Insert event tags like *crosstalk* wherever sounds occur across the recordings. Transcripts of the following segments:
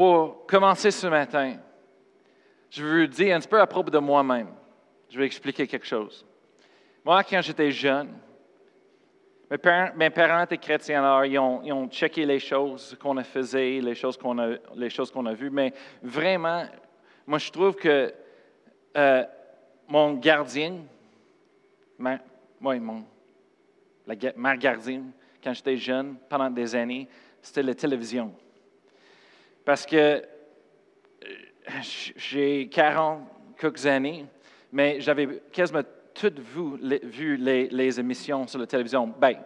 Pour commencer ce matin, je veux vous dire un petit peu à propos de moi-même. Je vais expliquer quelque chose. Moi, quand j'étais jeune, mes parents, étaient chrétiens, alors ils ont, checké les choses qu'on a faisaient, les choses qu'on a, vues, mais vraiment, moi, je trouve que euh, mon gardien, oui, ma gardienne, quand j'étais jeune, pendant des années, c'était la télévision. Parce que euh, j'ai 40 quelques années, mais j'avais quasiment toutes vu, les, vu les, les, émissions sur la télévision. Bien,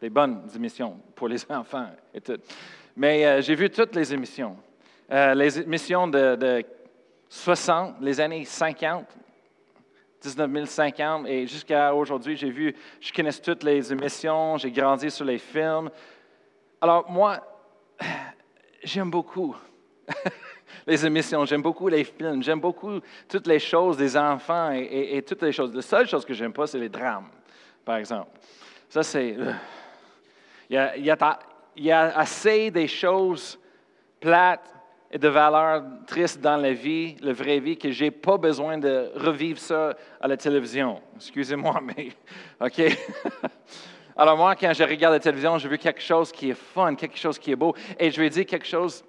des bonnes émissions pour les *laughs* enfants et tout. Mais euh, j'ai vu toutes les émissions. Euh, les émissions de, de 60, les années 50, 1950 et jusqu'à aujourd'hui, j'ai vu, je connais toutes les émissions, j'ai grandi sur les films. Alors moi, j'aime beaucoup *laughs* les émissions, j'aime beaucoup les films, j'aime beaucoup toutes les choses des enfants et, toutes les choses. La seule chose que j'aime pas, c'est les drames, par exemple. Ça, c'est... Euh, il y, a, assez des choses plates et de valeurs tristes dans la vie, la vraie vie, que je n'ai pas besoin de revivre ça à la télévision. Excusez-moi, *laughs* mais OK? *laughs* Alors moi, quand je regarde la télévision, je veux quelque chose qui est fun, quelque chose qui est beau. Et je vais dire quelque chose.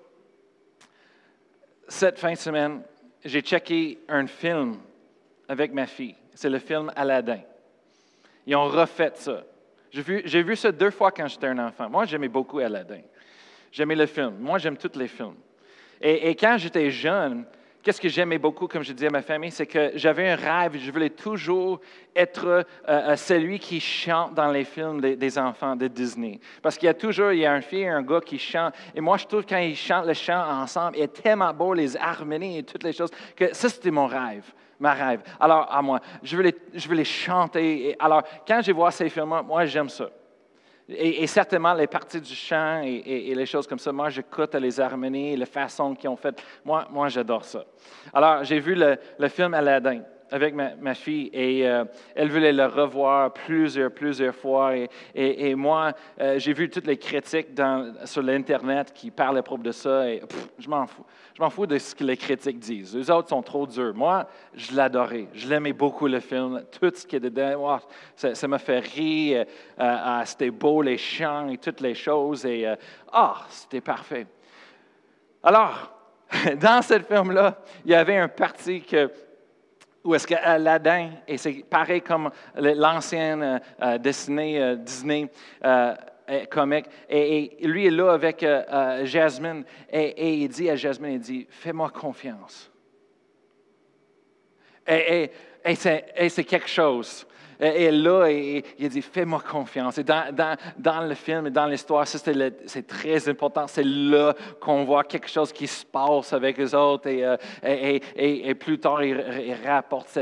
Cette fin de semaine, j'ai checké un film avec ma fille. C'est le film Aladdin. Ils ont refait ça. J'ai vu, vu ça deux fois quand j'étais un enfant. Moi, j'aimais beaucoup Aladdin. J'aimais le film. Moi, j'aime tous les films. Et, quand j'étais jeune, qu'est-ce que j'aimais beaucoup, comme je disais à ma famille, c'est que j'avais un rêve, je voulais toujours être euh, euh, celui qui chante dans les films des, enfants de Disney. Parce qu'il y a toujours, il y a un fille et un gars qui chantent. Et moi, je trouve quand ils chantent le chant ensemble, il est tellement beau, les harmonies et toutes les choses, que ça, c'était mon rêve ma rêve. Alors, à moi, je voulais, je voulais chanter. alors, quand je vois ces films moi, j'aime ça. Et, certainement, les parties du chant et, les choses comme ça, moi, j'écoute les harmonies, les façons qu'ils ont faites. Moi, moi j'adore ça. Alors, j'ai vu le, le film Aladdin avec ma, fille et euh, elle voulait le revoir plusieurs, plusieurs fois. Et, moi, euh, j'ai vu toutes les critiques sur l'Internet qui parlent à propos de ça et je m'en fous. Je m'en fous de ce que les critiques disent. Les autres sont trop durs. Moi, je l'adorais. Je l'aimais beaucoup, le film. Tout ce qui est dedans, ça m'a fait rire. Euh, c'était beau, les chants et toutes les choses. Et ah, c'était parfait. Alors, *laughs* dans ce film-là, il y avait un parti que ou est-ce qu'Aladin, et c'est pareil comme l'ancienne euh, euh, dessinée euh, Disney comique, et, lui est là avec Jasmine, et, il dit à Jasmine, il dit, fais-moi confiance. Et, c'est quelque chose. Et, là, il, dit, fais-moi confiance. Et dans, le film et dans l'histoire, c'est très important. C'est là qu'on voit quelque chose qui se passe avec les autres. Et, euh, plus tard, il, rapporte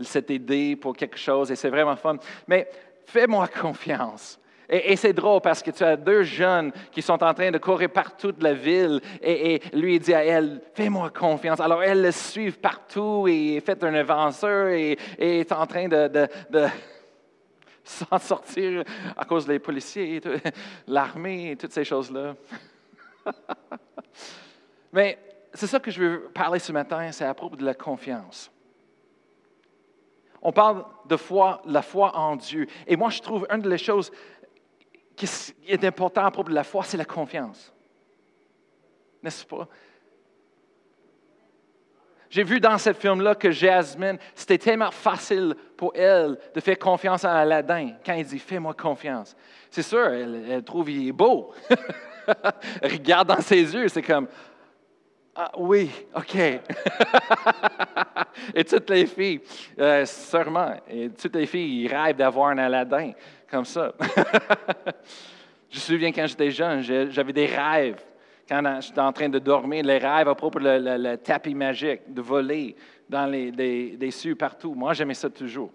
cette idée pour quelque chose. Et c'est vraiment fun. Mais fais-moi confiance. Et, c'est drôle parce que tu as deux jeunes qui sont en train de courir partout de la ville et, lui dit à elle, fais-moi confiance. Alors elle le suit partout et fait un avanceur et, est en train de, *laughs* s'en sortir à cause des policiers, *laughs* l'armée et toutes ces choses-là. *laughs* Mais c'est ça que je veux parler ce matin, c'est à propos de la confiance. On parle de foi, la foi en Dieu. Et moi, je trouve une des choses qui est important de la foi, c'est la confiance. N'est-ce pas? J'ai vu dans ce film-là que Jasmine, c'était tellement facile pour elle de faire confiance à Aladdin quand il dit Fais-moi confiance. C'est sûr, elle, trouve qu'il est beau. *laughs* Regarde dans ses yeux, c'est comme ah, oui, OK. *laughs* et toutes les filles, euh, sûrement, et toutes les filles, ils rêvent d'avoir un Aladdin comme ça. *laughs* je me souviens quand j'étais jeune, j'avais des rêves. Quand j'étais en train de dormir, les rêves à propos du le, tapis magique, de voler dans les, des, cieux partout. Moi, j'aimais ça toujours,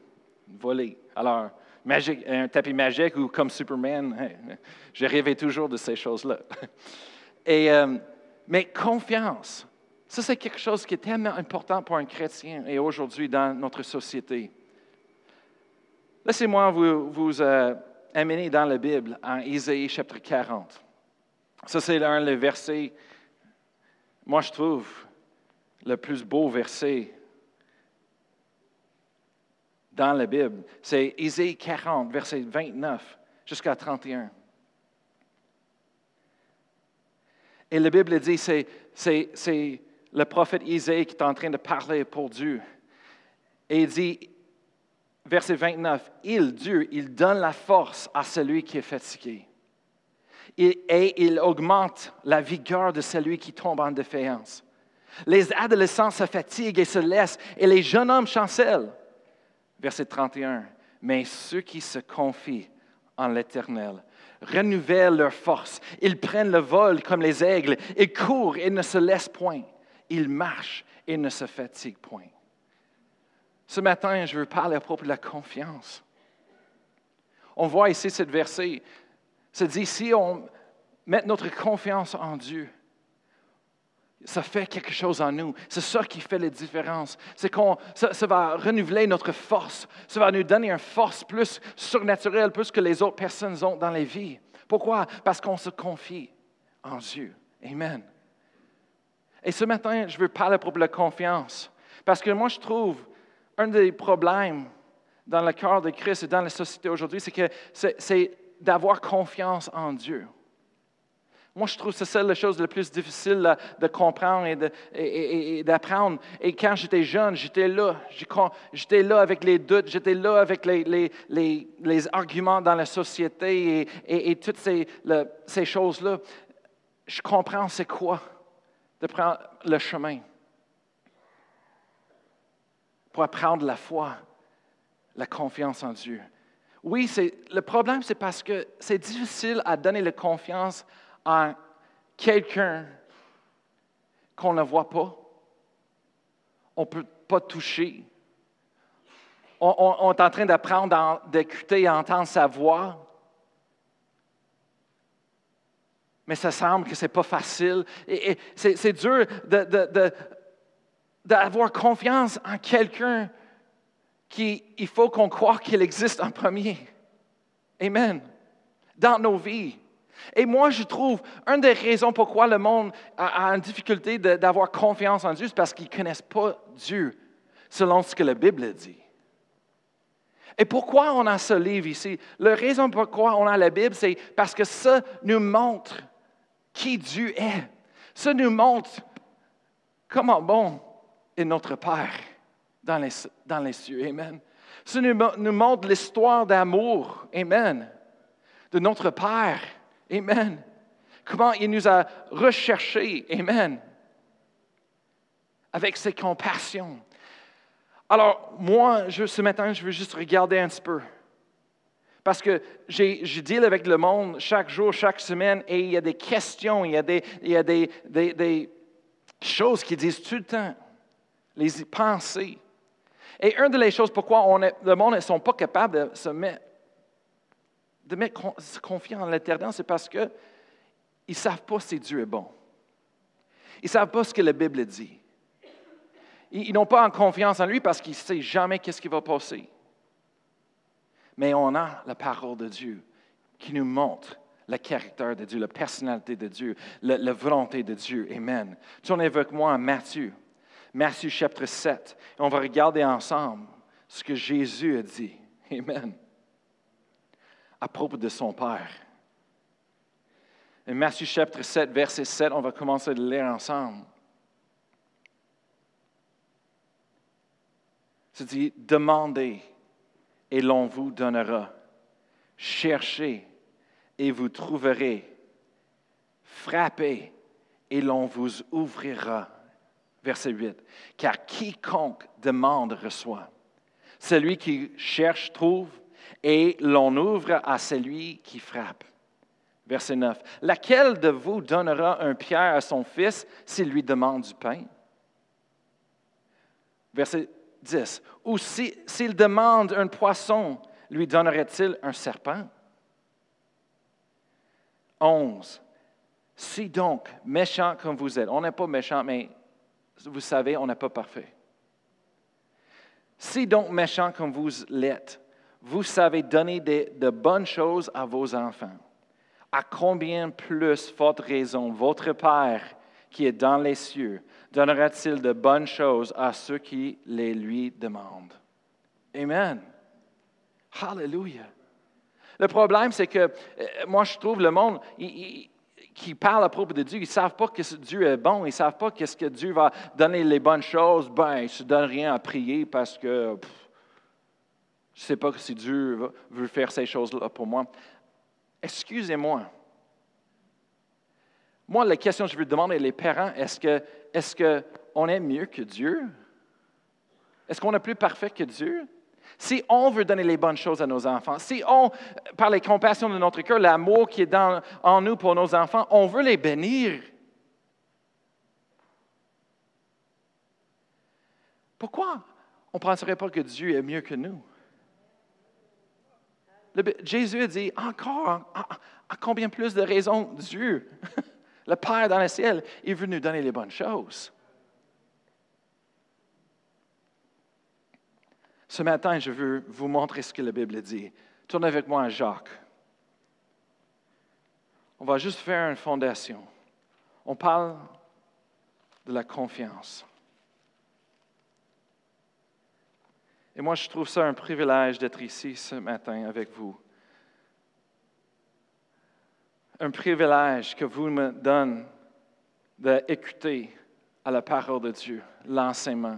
voler. Alors, magique, un tapis magique ou comme Superman, *laughs* je rêvais toujours de ces choses-là. *laughs* Euh, mais confiance, ça c'est quelque chose qui est tellement important pour un chrétien et aujourd'hui dans notre société. Laissez-moi vous, euh, amener dans la Bible, en Isaïe chapitre 40. Ça, c'est un des versets Moi, je trouve le plus beau verset dans la Bible, c'est Isaïe 40, verset 29 jusqu'à 31. Et la Bible dit, c'est, c'est le prophète Isaïe qui est en train de parler pour Dieu. Et il dit, verset 29, Il, Dieu, il donne la force à celui qui est fatigué. Et, il augmente la vigueur de celui qui tombe en défaillance. Les adolescents se fatiguent et se laissent, et les jeunes hommes chancellent. Verset 31. Mais ceux qui se confient en l'Éternel renouvellent leur force. Ils prennent le vol comme les aigles. Ils courent et ne se laissent point. Ils marchent et ne se fatiguent point. Ce matin, je veux parler à propos de la confiance. On voit ici cette verset. Se dit, si on met notre confiance en Dieu, ça fait quelque chose en nous. C'est ça qui fait la différence. C'est qu'on, ça, ça, va renouveler notre force. Ça va nous donner une force plus surnaturelle, plus que les autres personnes ont dans les vies. Pourquoi? Parce qu'on se confie en Dieu. Amen. Et ce matin, je veux parler de la confiance. Parce que moi, je trouve un des problèmes dans le cœur de Christ et dans la société aujourd'hui, c'est que c'est d'avoir confiance en Dieu. Moi, je trouve que c'est la chose la plus difficile de comprendre et d'apprendre. Et, quand j'étais jeune, j'étais là. J'étais là avec les doutes, j'étais là avec les, les, arguments dans la société et, toutes ces, ces choses-là. Je comprends c'est quoi de prendre le chemin pour apprendre la foi, la confiance en Dieu. Oui, le problème, c'est parce que c'est difficile à donner la confiance à quelqu'un qu'on ne voit pas, on ne peut pas toucher. On, est en train d'apprendre d'écouter et entendre sa voix. Mais ça semble que ce n'est pas facile. Et, c'est dur d'avoir confiance en quelqu'un qui, il faut qu'on croit qu'il existe en premier. Amen. Dans nos vies. Et moi, je trouve, une des raisons pourquoi le monde a, une difficulté d'avoir confiance en Dieu, c'est parce qu'ils ne connaissent pas Dieu selon ce que la Bible dit. Et pourquoi on a ce livre ici? La raison pourquoi on a la Bible, c'est parce que ça nous montre qui Dieu est. Ça nous montre comment bon est notre Père dans les, dans les cieux. Amen. Ça nous, montre l'histoire d'amour. Amen. De notre Père. Amen. Comment il nous a recherchés. Amen. Avec ses compassions. Alors, moi, ce matin, je veux juste regarder un petit peu. Parce que je deal avec le monde chaque jour, chaque semaine, et il y a des questions, il y a des, il y a des, des choses qui disent tout le temps, les pensées. Et une des choses pourquoi le monde ne sont pas capables de se mettre de mettre confiance en l'éternel, c'est parce qu'ils ne savent pas si Dieu est bon. Ils ne savent pas ce que la Bible dit. Ils, n'ont pas confiance en lui parce qu'ils ne savent jamais qu'est-ce qui va passer. Mais on a la parole de Dieu qui nous montre le caractère de Dieu, la personnalité de Dieu, la, volonté de Dieu. Amen. Tournez avec moi à Matthieu. Matthieu chapitre 7. Et on va regarder ensemble ce que Jésus a dit. Amen à propos de son Père. Et Matthieu chapitre 7, verset 7, on va commencer à le lire ensemble. C'est dit, demandez et l'on vous donnera. Cherchez et vous trouverez. Frappez et l'on vous ouvrira. Verset 8. Car quiconque demande reçoit. Celui qui cherche trouve et l'on ouvre à celui qui frappe. Verset 9. Laquelle de vous donnera un pierre à son fils s'il lui demande du pain? Verset 10. Ou s'il demande un poisson, lui donnerait-il un serpent? 11. Si donc, méchant comme vous êtes, on n'est pas méchant, mais vous savez, on n'est pas parfait. Si donc méchant comme vous l'êtes, vous savez donner de, bonnes choses à vos enfants. À combien plus forte raison votre Père qui est dans les cieux donnera-t-il de bonnes choses à ceux qui les lui demandent? Amen. Hallelujah. Le problème, c'est que euh, moi, je trouve le monde qui parle à propos de Dieu, ils ne savent pas que Dieu est bon, ils ne savent pas qu'est-ce que Dieu va donner les bonnes choses. Ben, ils ne se donnent rien à prier parce que je ne sais pas si Dieu veut faire ces choses-là pour moi. Excusez-moi. Moi, la question que je veux demander les parents, est-ce que est-ce qu'on est mieux que Dieu? Est-ce qu'on est plus parfait que Dieu? Si on veut donner les bonnes choses à nos enfants, si on, par les compassions de notre cœur, l'amour qui est en nous pour nos enfants, on veut les bénir. Pourquoi on ne penserait pas que Dieu est mieux que nous? Jésus dit, encore, à combien plus de raisons Dieu? *laughs* Le Père dans le ciel est venu nous donner les bonnes choses? Ce matin, je veux vous montrer ce que la Bible dit. Tournez avec moi à Jacques. On va juste faire une fondation. On parle de la confiance. Et moi, je trouve ça un privilège d'être ici ce matin avec vous un privilège que vous me donnez d'écouter à la parole de Dieu, l'enseignement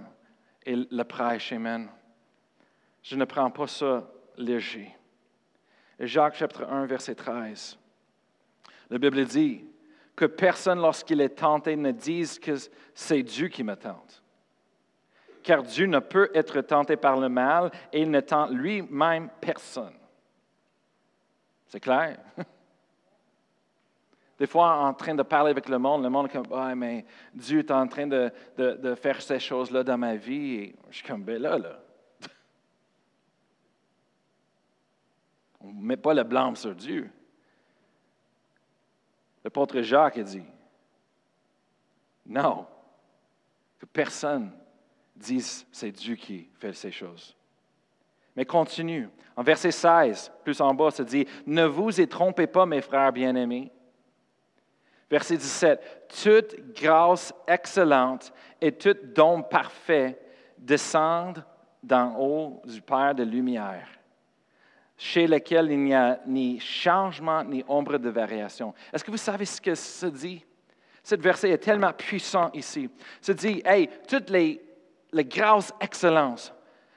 et le prêche. Amen. Je ne prends pas ça léger. Jacques chapitre 1, verset 13. La Bible dit que personne, lorsqu'il est tenté, ne dise que c'est Dieu qui me tente. Car Dieu ne peut être tenté par le mal et il ne tente lui-même personne. C'est clair? *laughs* Des fois, en train de parler avec le monde, le monde est comme, ah, mais Dieu est en train de, faire ces choses-là dans ma vie. Et je suis comme, ben là, là. On ne met pas le blâme sur Dieu. L'apôtre Jacques a dit, non, que personne dise c'est Dieu qui fait ces choses. Mais continue. En verset 16, plus en bas, ça dit, ne vous y trompez pas, mes frères bien-aimés. Verset 17. Toute grâce excellente et tout don parfait descendent d'en haut du Père de lumière, chez lequel il n'y a ni changement ni ombre de variation. Est-ce que vous savez ce que ça dit? Ce verset est tellement puissant ici. Ça dit, hey, toutes les, grâces excellentes,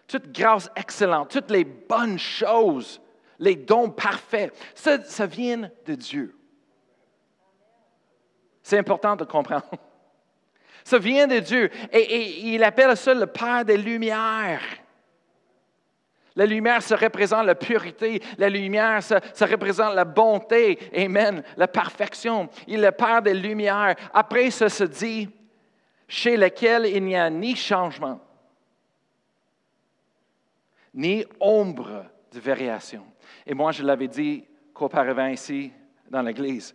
toute grâce excellente, toutes les bonnes choses, les dons parfaits, ça, ça vient de Dieu. C'est important de comprendre. Ça vient de Dieu. Et, il appelle ça le Père des Lumières. La lumière, ça représente la pureté. La lumière, ça, représente la bonté. Amen. La perfection. Il est Père des Lumières. Après, ça se dit, chez lequel il n'y a ni changement, ni ombre de variation. Et moi, je l'avais dit qu'auparavant ici, dans l'Église,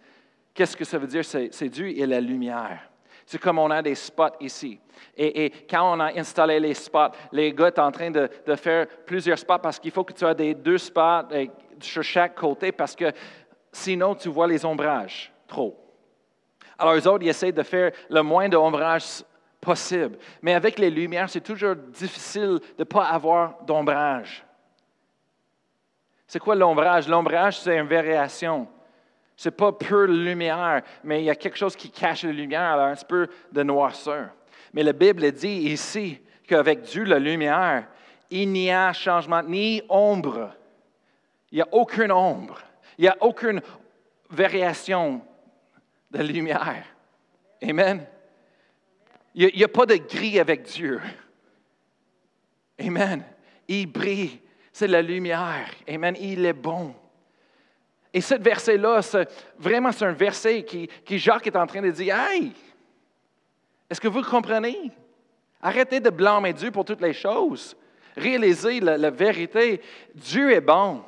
Qu'est-ce que ça veut dire? C'est Dieu et la lumière. C'est comme on a des spots ici. Et, quand on a installé les spots, les gars sont en train de, faire plusieurs spots parce qu'il faut que tu aies deux spots eh, sur chaque côté parce que sinon tu vois les ombrages trop. Alors, les autres, ils essaient de faire le moins d'ombrage possible. Mais avec les lumières, c'est toujours difficile de ne pas avoir d'ombrage. C'est quoi l'ombrage? L'ombrage, c'est une variation. Ce n'est pas pure lumière, mais il y a quelque chose qui cache la lumière, alors un petit peu de noirceur. Mais la Bible dit ici qu'avec Dieu, la lumière, il n'y a changement ni ombre. Il n'y a aucune ombre. Il n'y a aucune variation de lumière. Amen. Il n'y a, pas de gris avec Dieu. Amen. Il brille. C'est la lumière. Amen. Il est bon. Et ce verset-là, vraiment, c'est un verset qui, Jacques est en train de dire Hey, est-ce que vous comprenez? Arrêtez de blâmer Dieu pour toutes les choses. Réalisez la, vérité. Dieu est bon.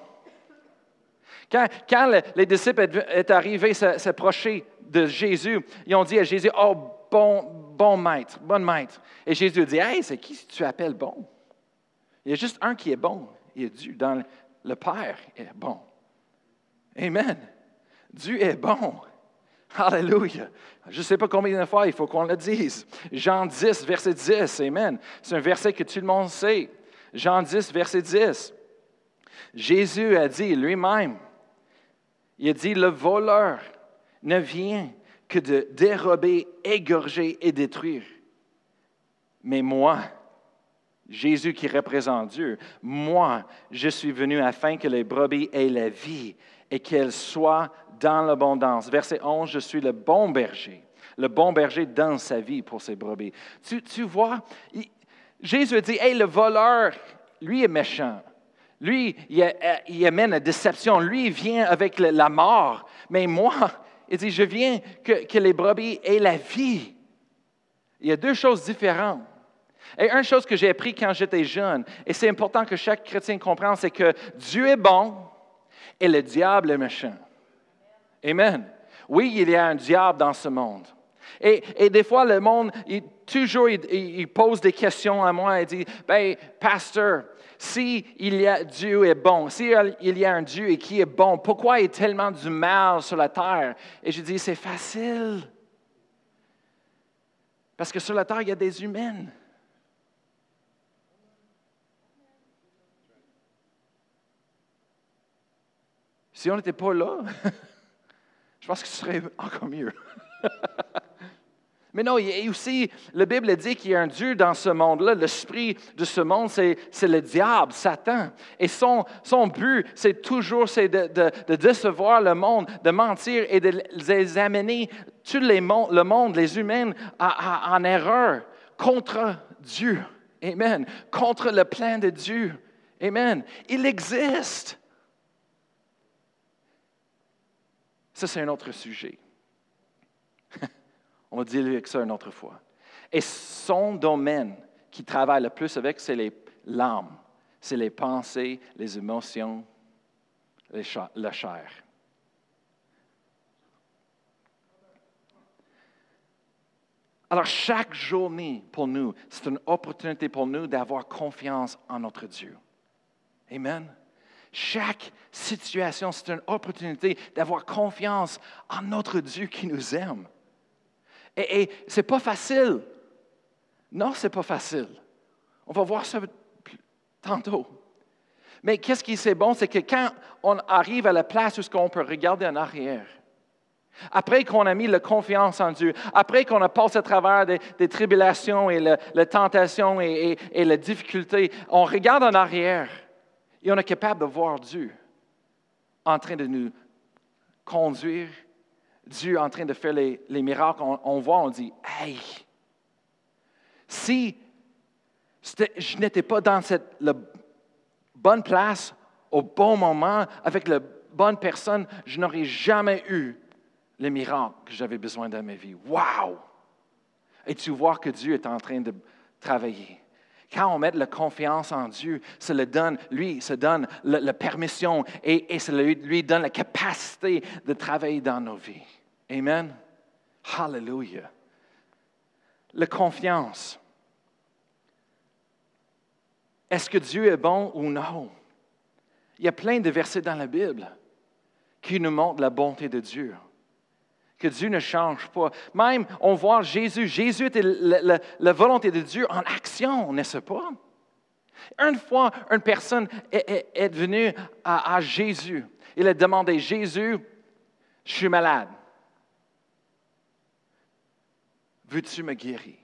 Quand, les disciples sont arrivés s'approcher de Jésus, ils ont dit à Jésus Oh, bon, bon maître, bon maître. Et Jésus dit Hey, c'est qui tu appelles bon Il y a juste un qui est bon. Il est Dieu. Dans le Père est bon. Amen. Dieu est bon. *laughs* Alléluia. Je ne sais pas combien de fois il faut qu'on le dise. Jean 10, verset 10. Amen. C'est un verset que tout le monde sait. Jean 10, verset 10. Jésus a dit lui-même, il a dit, le voleur ne vient que de dérober, égorger et détruire. Mais moi, Jésus qui représente Dieu, moi, je suis venu afin que les brebis aient la vie et qu'elles soient dans l'abondance. Verset 11, je suis le bon berger. Le bon berger donne sa vie pour ses brebis. Tu, vois, Jésus dit, hey, le voleur, lui est méchant. Lui, il, amène la déception. Lui, il vient avec la mort. Mais moi, *laughs* il dit, je viens que les brebis aient la vie. Il y a deux choses différentes. Et une chose que j'ai appris quand j'étais jeune, et c'est important que chaque chrétien comprenne, c'est que Dieu est bon et le diable est méchant. Amen. Oui, il y a un diable dans ce monde. Et, des fois, le monde, toujours, il, pose des questions à moi et dit, ben, pasteur, si il y a Dieu est bon, si il y a un Dieu et qui est bon, pourquoi il y a tellement du mal sur la terre? Et je dis, c'est facile. Parce que sur la terre, il y a des humains. Si on n'était pas là, *laughs* je pense que ce serait encore mieux. *laughs* Mais non, a aussi, la Bible dit qu'il y a un Dieu dans ce monde-là. L'esprit de ce monde, c'est, le diable, Satan. Et son, son but, c'est toujours c'est de, de, décevoir le monde, de mentir et de les amener, tout les le monde, les humains, en erreur contre Dieu. Amen. Contre le plan de Dieu. Amen. Il existe. Ça, c'est un autre sujet. *laughs* On va dire ça une autre fois. Et son domaine qui travaille le plus avec, c'est l'âme, c'est les pensées, les émotions, la chair. Alors, chaque journée pour nous, c'est une opportunité pour nous d'avoir confiance en notre Dieu. Amen. Chaque situation, c'est une opportunité d'avoir confiance en notre Dieu qui nous aime. Et, ce n'est pas facile. Non, ce n'est pas facile. On va voir ça tantôt. Mais qu'est-ce qui est bon, c'est que quand on arrive à la place où on peut regarder en arrière, après qu'on a mis la confiance en Dieu, après qu'on a passé à travers des, tribulations et la, tentation et, et la difficulté, on regarde en arrière et on est capable de voir Dieu en train de nous conduire, Dieu en train de faire les, miracles. On, voit, on dit, hey, si je n'étais pas dans cette bonne place, au bon moment, avec la bonne personne, je n'aurais jamais eu les miracles que j'avais besoin dans ma vie. Wow! Et tu vois que Dieu est en train de travailler. Quand on met la confiance en Dieu, le donne, lui, ça donne la, permission et, et lui donne la capacité de travailler dans nos vies. Amen. Hallelujah. La confiance. Est-ce que Dieu est bon ou non? Il y a plein de versets dans la Bible qui nous montrent la bonté de Dieu que Dieu ne change pas. Même, on voit Jésus. Jésus était la, volonté de Dieu en action, n'est-ce pas? Une fois, une personne est, venue à, Jésus. Il a demandé, Jésus, je suis malade. Veux-tu me guérir?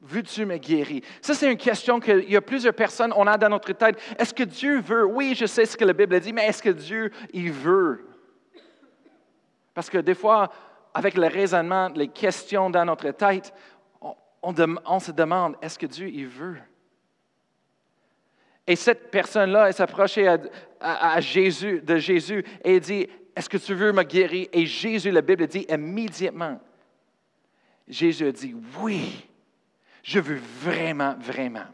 Veux-tu me guérir? Ça, c'est une question qu'il y a plusieurs personnes, on a dans notre tête. Est-ce que Dieu veut? Oui, je sais ce que la Bible dit, mais est-ce que Dieu, il veut? Parce que des fois, avec le raisonnement, les questions dans notre tête, on, se demande, est-ce que Dieu il veut? Et cette personne-là, elle s'approchait à, Jésus, de Jésus et dit, est-ce que tu veux me guérir? Et Jésus, la Bible dit immédiatement, Jésus a dit, oui, je veux vraiment, vraiment.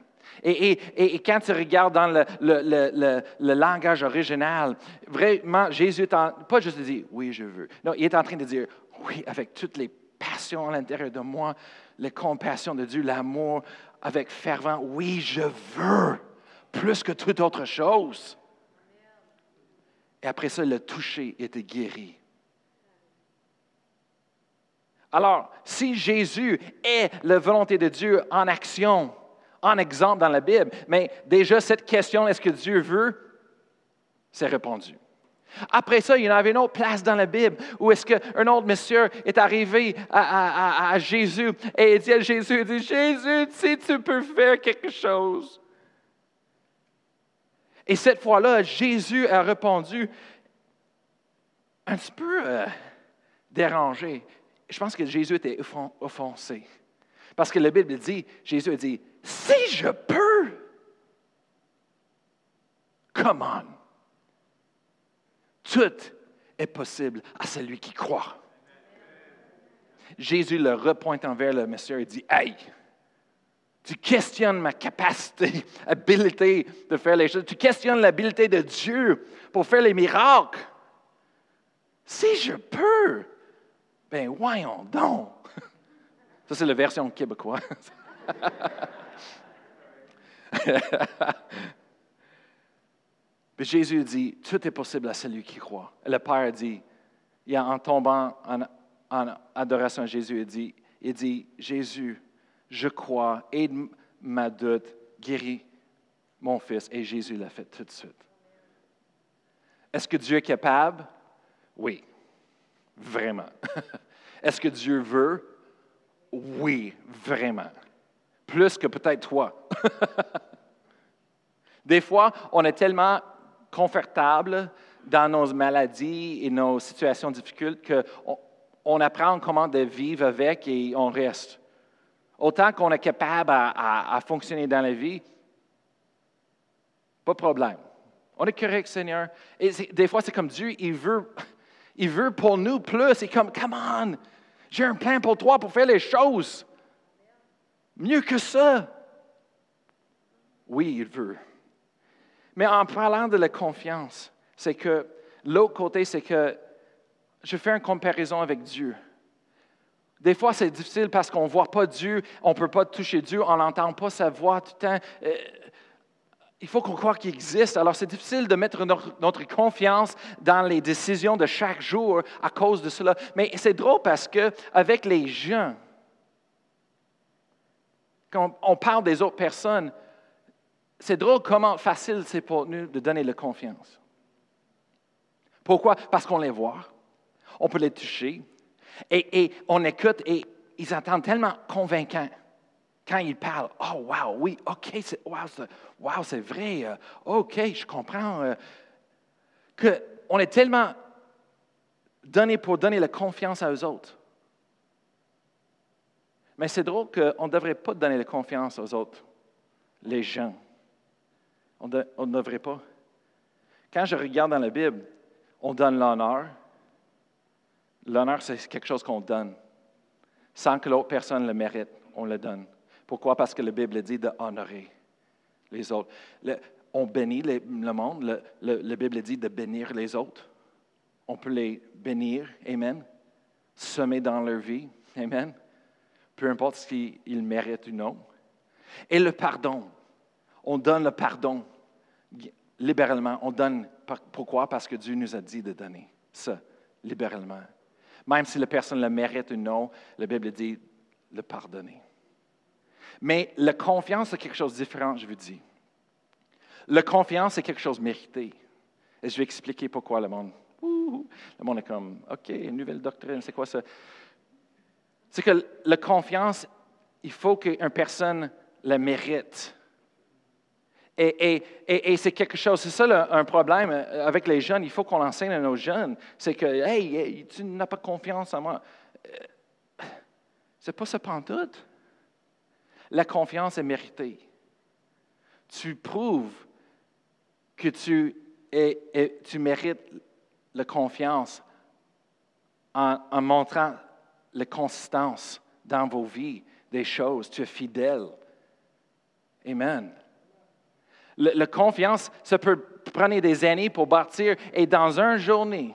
Et, quand tu regardes dans le, langage original, vraiment, Jésus est pas juste de dire oui, je veux. Non, il est en train de dire oui, avec toutes les passions à l'intérieur de moi, la compassion de Dieu, l'amour, avec fervent. Oui, je veux, plus que toute autre chose. Et après ça, le toucher était guéri. Alors, si Jésus est la volonté de Dieu en action, en exemple dans la Bible, mais déjà cette question, est-ce que Dieu veut, c'est répondu. Après ça, il y en avait une autre place dans la Bible où est-ce qu'un autre monsieur est arrivé à, Jésus et il dit à Jésus, il dit, Jésus, si tu peux faire quelque chose. Et cette fois-là, Jésus a répondu un petit peu euh, dérangé. Je pense que Jésus était offensé. Parce que la Bible dit, Jésus a dit, si je peux, come on. Tout est possible à celui qui croit. Jésus le repointe envers le monsieur et dit, Hey, tu questionnes ma capacité, habilité de faire les choses. Tu questionnes l'habilité de Dieu pour faire les miracles. Si je peux, ben voyons donc. Ça, c'est la version québécoise. *laughs* Jésus dit, tout est possible à celui qui croit. le Père dit, en tombant en, adoration à Jésus, il dit, Jésus, je crois, aide ma doute, guéris mon fils. Et Jésus l'a fait tout de suite. Est-ce que Dieu est capable? Oui, vraiment. *laughs* Est-ce que Dieu veut? Oui, vraiment. Plus que peut-être toi. *laughs* Des fois, on est tellement confortable dans nos maladies et nos situations difficiles qu'on on apprend comment vivre avec et on reste. Autant qu'on est capable à, fonctionner dans la vie, pas de problème. On est correct, Seigneur. Et des fois, c'est comme Dieu, il veut, *laughs* il veut pour nous plus. C'est comme, come on, j'ai un plan pour toi pour faire les choses. Mieux que ça. Oui, il veut. Mais en parlant de la confiance, c'est que l'autre côté, c'est que je fais une comparaison avec Dieu. Des fois, c'est difficile parce qu'on ne voit pas Dieu, on ne peut pas toucher Dieu, on n'entend pas sa voix tout le temps. Il faut qu'on croit qu'il existe. Alors, c'est difficile de mettre notre, confiance dans les décisions de chaque jour à cause de cela. Mais c'est drôle parce qu'avec les gens, quand on parle des autres personnes, c'est drôle comment facile c'est pour nous de donner la confiance. Pourquoi? Parce qu'on les voit, on peut les toucher, et, on écoute et ils entendent tellement convaincants quand ils parlent. Oh, wow, oui, OK, c'est, wow, c'est, vrai, euh, OK, je comprends. Euh, qu'on est tellement donné pour donner la confiance à eux autres. Mais c'est drôle qu'on ne devrait pas donner la confiance aux autres, les gens. On ne devrait pas. Quand je regarde dans la Bible, on donne l'honneur. L'honneur, c'est quelque chose qu'on donne. Sans que l'autre personne le mérite, on le donne. Pourquoi? Parce que la Bible dit d'honorer les autres. on bénit le monde. la Bible dit de bénir les autres. On peut les bénir. Amen. Semer dans leur vie. Amen. Peu importe s'ils méritent ou non. Et le pardon. On donne le pardon libéralement. On donne. Pourquoi? Parce que Dieu nous a dit de donner ça libéralement. Même si la personne le mérite ou non, la Bible dit le pardonner. Mais la confiance, c'est quelque chose de différent, je vous dis. La confiance, c'est quelque chose de mérité. Et je vais expliquer pourquoi le monde. le monde est comme, OK, nouvelle doctrine, c'est quoi ça? C'est que la confiance, il faut qu'une personne la mérite. Et, c'est quelque chose, c'est ça un problème avec les jeunes. Il faut qu'on enseigne à nos jeunes. C'est que, hey, tu n'as pas confiance en moi. Euh, c'est pas ça pantoute. La confiance est méritée. Tu prouves que tu, mérites la confiance en, montrant la consistance dans vos vies des choses. Tu es fidèle. Amen. La confiance, ça peut prendre des années pour bâtir. Et dans une journée,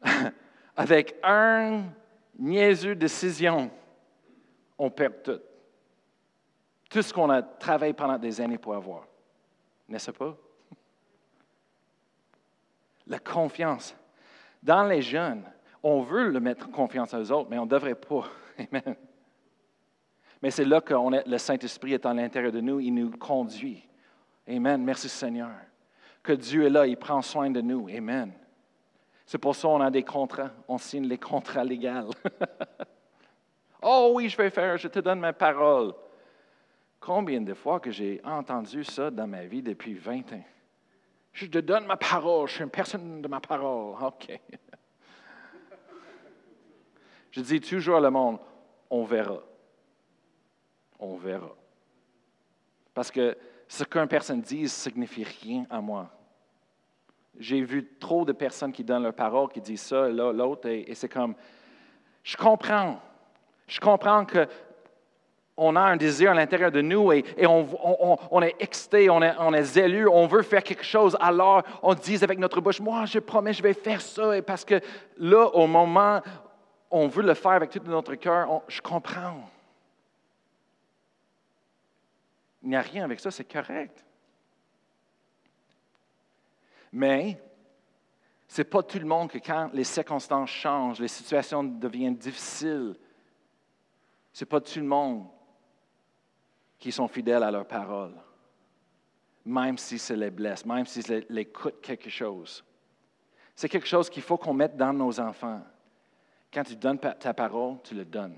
*laughs* avec un niaiseux décision, on perd tout. Tout ce qu'on a travaillé pendant des années pour avoir. N'est-ce pas? La confiance. Dans les jeunes, On veut le mettre confiance aux autres, mais on ne devrait pas. *laughs* Amen. Mais c'est là que le Saint-Esprit est à l'intérieur de nous, il nous conduit. Amen. Merci Seigneur. Que Dieu est là, il prend soin de nous. Amen. C'est pour ça qu'on a des contrats. On signe les contrats légaux. *laughs* oh oui, je vais faire, je te donne ma parole. Combien de fois que j'ai entendu ça dans ma vie depuis 20 ans? Je te donne ma parole, je suis une personne de ma parole. *laughs* OK. Je dis toujours à le monde, on verra. On verra. Parce que ce qu'une personne dit ne signifie rien à moi. J'ai vu trop de personnes qui donnent leur parole, qui disent ça, l'autre, et, c'est comme, je comprends. Je comprends que on a un désir à l'intérieur de nous et, on, est excité, on est, on on veut faire quelque chose, alors on dit avec notre bouche, moi je promets, je vais faire ça, parce que là, au moment on veut le faire avec tout notre cœur, je comprends. Il n'y a rien avec ça, c'est correct. Mais ce n'est pas tout le monde que quand les circonstances changent, les situations deviennent difficiles, ce n'est pas tout le monde qui sont fidèles à leur parole, même si ça les blesse, même si ça les coûte quelque chose. C'est quelque chose qu'il faut qu'on mette dans nos enfants. Quand tu donnes ta parole, tu le donnes.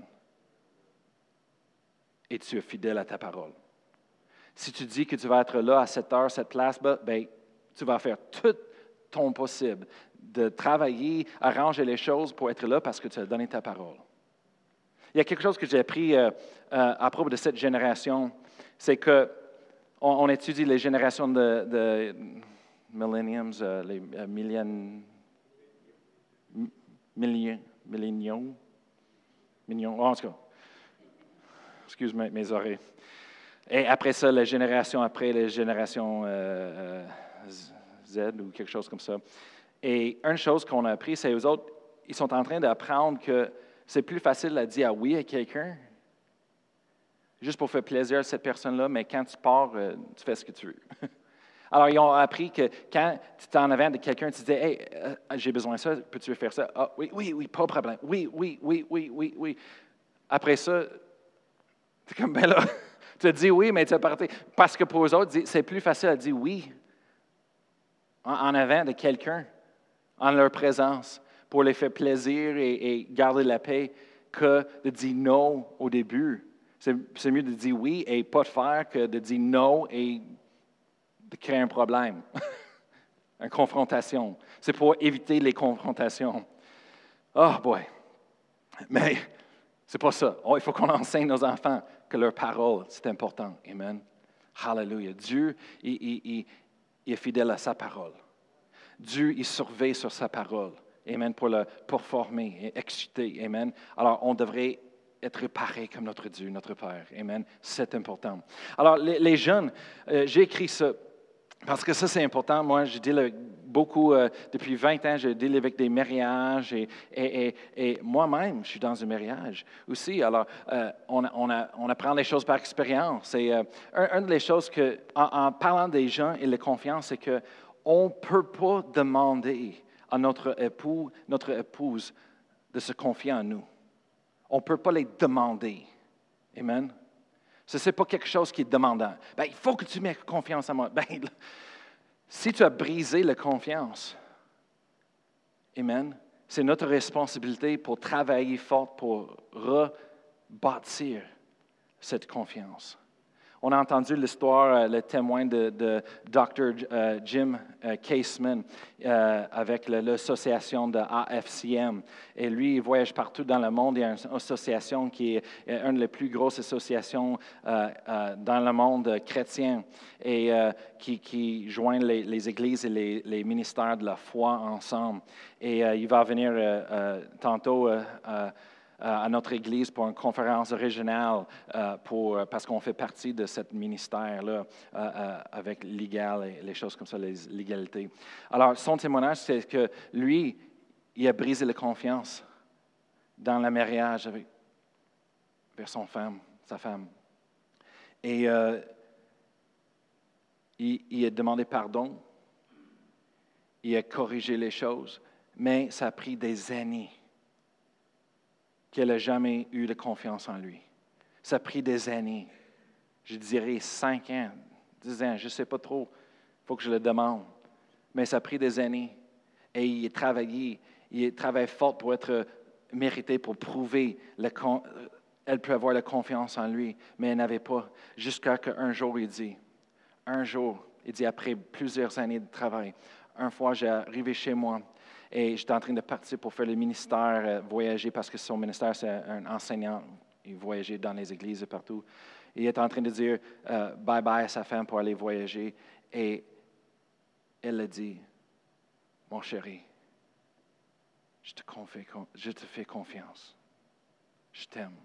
Et tu es fidèle à ta parole. Si tu dis que tu vas être là à cette heure, cette place, ben, ben tu vas faire tout ton possible de travailler, arranger les choses pour être là parce que tu as donné ta parole. Il y a quelque chose que j'ai appris euh, euh, à propos de cette génération, c'est que on, étudie les générations de, de millenniums, euh, les millions, millions, millions, millions, en tout cas, excuse moi mes oreilles. Et après ça, la génération après, les générations Z ou quelque chose comme ça. Et une chose qu'on a appris, c'est eux autres, ils sont en train d'apprendre que c'est plus facile à dire oui à quelqu'un, juste pour faire plaisir à cette personne-là, mais quand tu pars, euh, tu fais ce que tu veux. *laughs* Alors, ils ont appris que quand tu t'en avant de quelqu'un, tu disais Hey, j'ai besoin de ça, peux-tu faire ça? Ah, oui, oui, oui, pas de problème. Oui, oui, oui, oui, oui, oui. Après ça, tu es comme, ben là, *laughs* tu dit oui, mais tu as parti. Parce que pour eux autres, c'est plus facile à dire oui en avant de quelqu'un, en leur présence, pour les faire plaisir et, garder la paix, que de dire non au début. C'est mieux de dire oui et pas de faire que de dire non et de créer un problème, *laughs* une confrontation. C'est pour éviter les confrontations. Oh boy. Mais c'est pas ça. Oh, il faut qu'on enseigne nos enfants que leur parole, c'est important. Amen. Hallelujah. Dieu, il, est fidèle à sa parole. Dieu, il surveille sur sa parole. Amen. Pour le performer et exciter. Amen. Alors, on devrait être pareil comme notre Dieu, notre Père. Amen. C'est important. Alors, les, jeunes, euh, j'ai écrit ça parce que ça, c'est important. Moi, je dis beaucoup, euh, depuis 20 ans, je deal avec des mariages et, moi-même, je suis dans un mariage aussi. Alors, euh, on, apprend les choses par expérience. Et euh, une des choses que, en, parlant des gens et la confiance, c'est qu'on ne peut pas demander à notre époux, notre épouse, de se confier en nous. On ne peut pas les demander. Amen. Ce n'est pas quelque chose qui est demandant. Ben, il faut que tu mettes confiance en moi. Ben, si tu as brisé la confiance, Amen, c'est notre responsabilité pour travailler fort pour rebâtir cette confiance. On a entendu l'histoire, euh, le témoin de, Dr. Euh, Jim euh, Caseman avec l'association de AFCM. Et lui, il voyage partout dans le monde. Il y a une association qui est une des plus grosses associations dans le monde chrétien et qui, joint les, églises et les, ministères de la foi ensemble. Et il va venir tantôt à notre Église pour une conférence régionale euh, pour, euh, parce qu'on fait partie de ce ministère-là avec légal et les choses comme ça, les légalités. Alors, son témoignage, c'est que lui, il a brisé la confiance dans le mariage avec, vers son femme, sa femme. Et il a demandé pardon, il a corrigé les choses, mais ça a pris des années qu'elle n'a jamais eu de confiance en lui. Ça a pris des années. Je dirais cinq ans, dix ans, je ne sais pas trop. Il faut que je le demande. Mais ça a pris des années. Et il a travaillé, il a travaillé fort pour être mérité, pour prouver elle peut avoir la confiance en lui, mais elle n'avait pas. Jusqu'à qu'un jour, il dit, un jour, il dit, après plusieurs années de travail, un fois, j'ai arrivé chez moi et j'étais en train de partir pour faire le ministère, euh, voyager, parce que son ministère, c'est un enseignant. Il voyageait dans les églises et partout. Il était en train de dire euh, bye bye à sa femme pour aller voyager. Et elle a dit Mon chéri, je te, fais confiance. Je t'aime.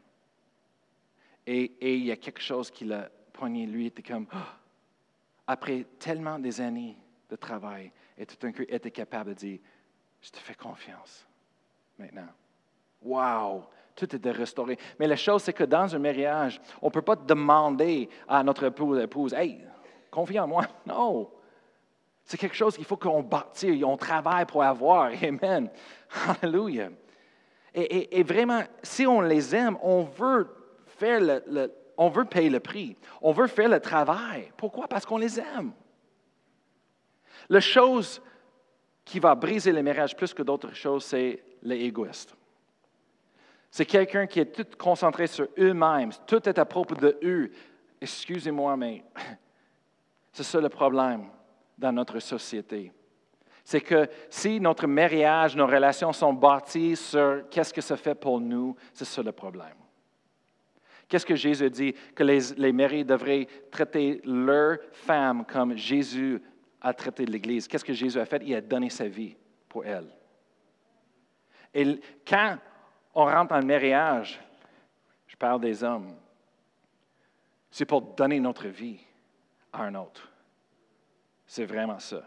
Et, il y a quelque chose qui l'a poigné. Lui était comme, ah! après tellement des années de travail, et tout d'un coup, était capable de dire, je te fais confiance maintenant. Wow! Tout était restauré. Mais la chose, c'est que dans un mariage, on ne peut pas demander à notre épouse, épouse Hey, confie en moi. *laughs* Non. C'est quelque chose qu'il faut qu'on bâtisse, on travaille pour avoir. *laughs* Amen. Hallelujah. et, vraiment, si on les aime, on veut on veut payer le prix. On veut faire le travail. Pourquoi? Parce qu'on les aime. La chose qui va briser les mariages plus que d'autres choses, c'est l'égoïste. C'est quelqu'un qui est tout concentré sur eux-mêmes. Tout est à propos de eux. Excusez-moi, mais *laughs* c'est ça le problème dans notre société. C'est que si notre mariage, nos relations sont bâties sur qu'est-ce que ça fait pour nous, c'est ça le problème. Qu'est-ce que Jésus dit? Que les, les devraient traiter leur femme comme Jésus a traité l'Église. Qu'est-ce que Jésus a fait? Il a donné sa vie pour elle. Et quand on rentre en mariage, je parle des hommes, c'est pour donner notre vie à un autre. C'est vraiment ça.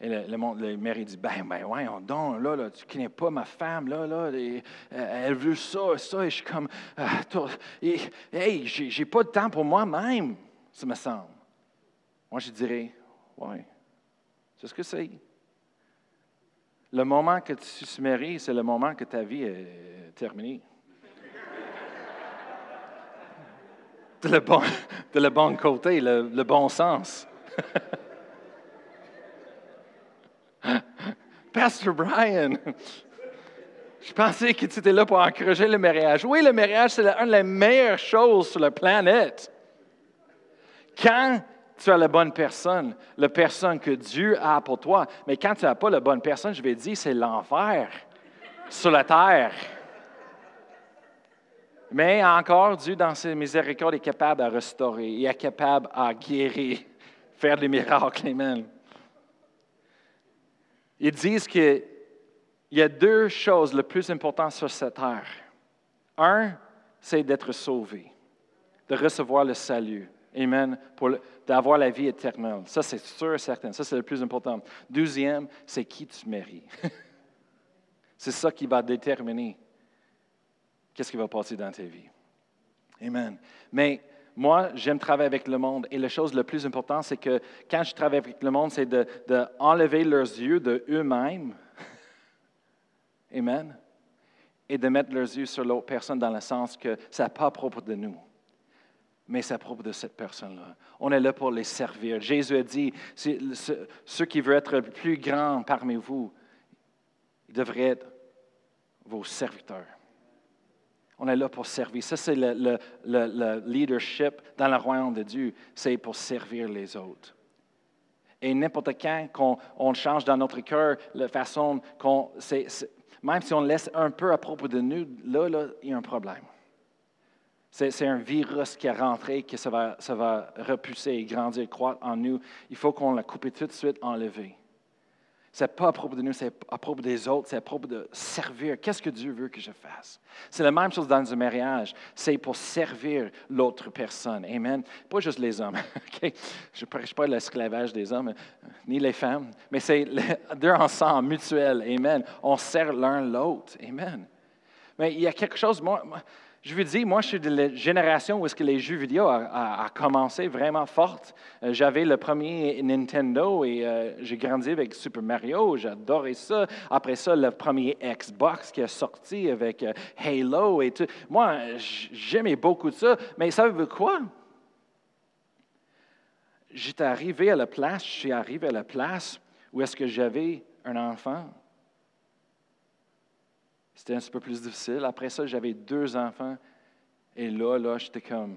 Et le, le, maire, il dit, ben, ben, voyons donc, là, là, tu connais pas ma femme, là, là, euh, elle veut ça, ça, et je suis comme, euh, hey, j'ai pas de temps pour moi-même, ça me semble. Moi, je dirais, oui, c'est ce que c'est. Le moment que tu te maries, c'est le moment que ta vie est terminée. de, le bon, de le bon côté, le, le bon sens. Pastor Brian, je pensais que tu étais là pour encourager le mariage. Oui, le mariage, c'est une des meilleures choses sur la planète. Quand tu as la bonne personne, la personne que Dieu a pour toi, mais quand tu n'as pas la bonne personne, je vais dire, c'est l'enfer sur la terre. Mais encore, Dieu, dans ses miséricordes, est capable de restaurer, il est capable de guérir, *laughs* faire des miracles. Amen. Ils disent qu'il y a deux choses les plus importantes sur cette terre. Un, c'est d'être sauvé, de recevoir le salut. Amen. Pour d'avoir la vie éternelle. Ça, c'est sûr et certain. Ça, c'est le plus important. Deuxième, c'est qui tu maries. *laughs* c'est ça qui va déterminer qu'est-ce qui va passer dans ta vie. Amen. Mais moi, j'aime travailler avec le monde et la chose la plus importante, c'est que quand je travaille avec le monde, c'est d'enlever de, leurs yeux de eux-mêmes. *laughs* Amen. Et de mettre leurs yeux sur l'autre personne dans le sens que ce n'est pas propre de nous, mais c'est propre de cette personne-là. On est là pour les servir. Jésus a dit, ceux qui veulent être plus grands parmi vous, ils devraient être vos serviteurs. On est là pour servir. Ça, c'est le, leadership dans le royaume de Dieu. C'est pour servir les autres. Et n'importe quand qu'on change dans notre cœur la façon qu'on. même si on laisse un peu à propos de nous, là, là il y a un problème. C'est un virus qui est rentré, que ça va, ça va repousser grandir, croître en nous. Il faut qu'on la coupe tout de suite, enlever. Ce n'est pas à propos de nous, c'est à propos des autres, c'est à propos de servir. Qu'est-ce que Dieu veut que je fasse? C'est la même chose dans un mariage. C'est pour servir l'autre personne. Amen. Pas juste les hommes. *laughs* Je ne prêche pas l'esclavage des hommes, ni les femmes, mais c'est deux ensemble, mutuel. Amen. On sert l'un l'autre. Amen. Mais il y a quelque chose, je vous dis, moi, je suis de la génération où est-ce que les jeux vidéo a, commencé vraiment forte. Euh, j'avais le premier Nintendo et euh, j'ai grandi avec Super Mario. J'adorais ça. Après ça, le premier Xbox qui est sorti avec euh, Halo et tout. Moi, j'aimais beaucoup ça. Mais savez-vous quoi? J'étais arrivé à la place, je suis arrivé à la place où est-ce que j'avais un enfant c'était un petit peu plus difficile. Après ça, j'avais deux enfants. Et là, là, j'étais comme.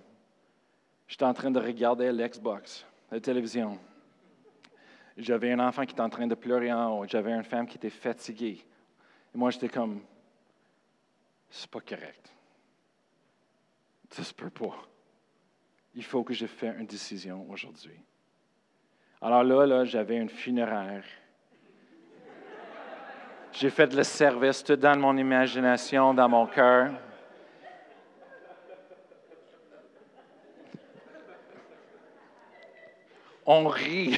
J'étais en train de regarder l'Xbox, la télévision. J'avais un enfant qui était en train de pleurer en haut. J'avais une femme qui était fatiguée. Et moi, j'étais comme. C'est pas correct. Ça se peut pas. Il faut que je fasse une décision aujourd'hui. Alors là, là, j'avais une funéraire j'ai fait le service tout dans mon imagination, dans mon cœur. On rit,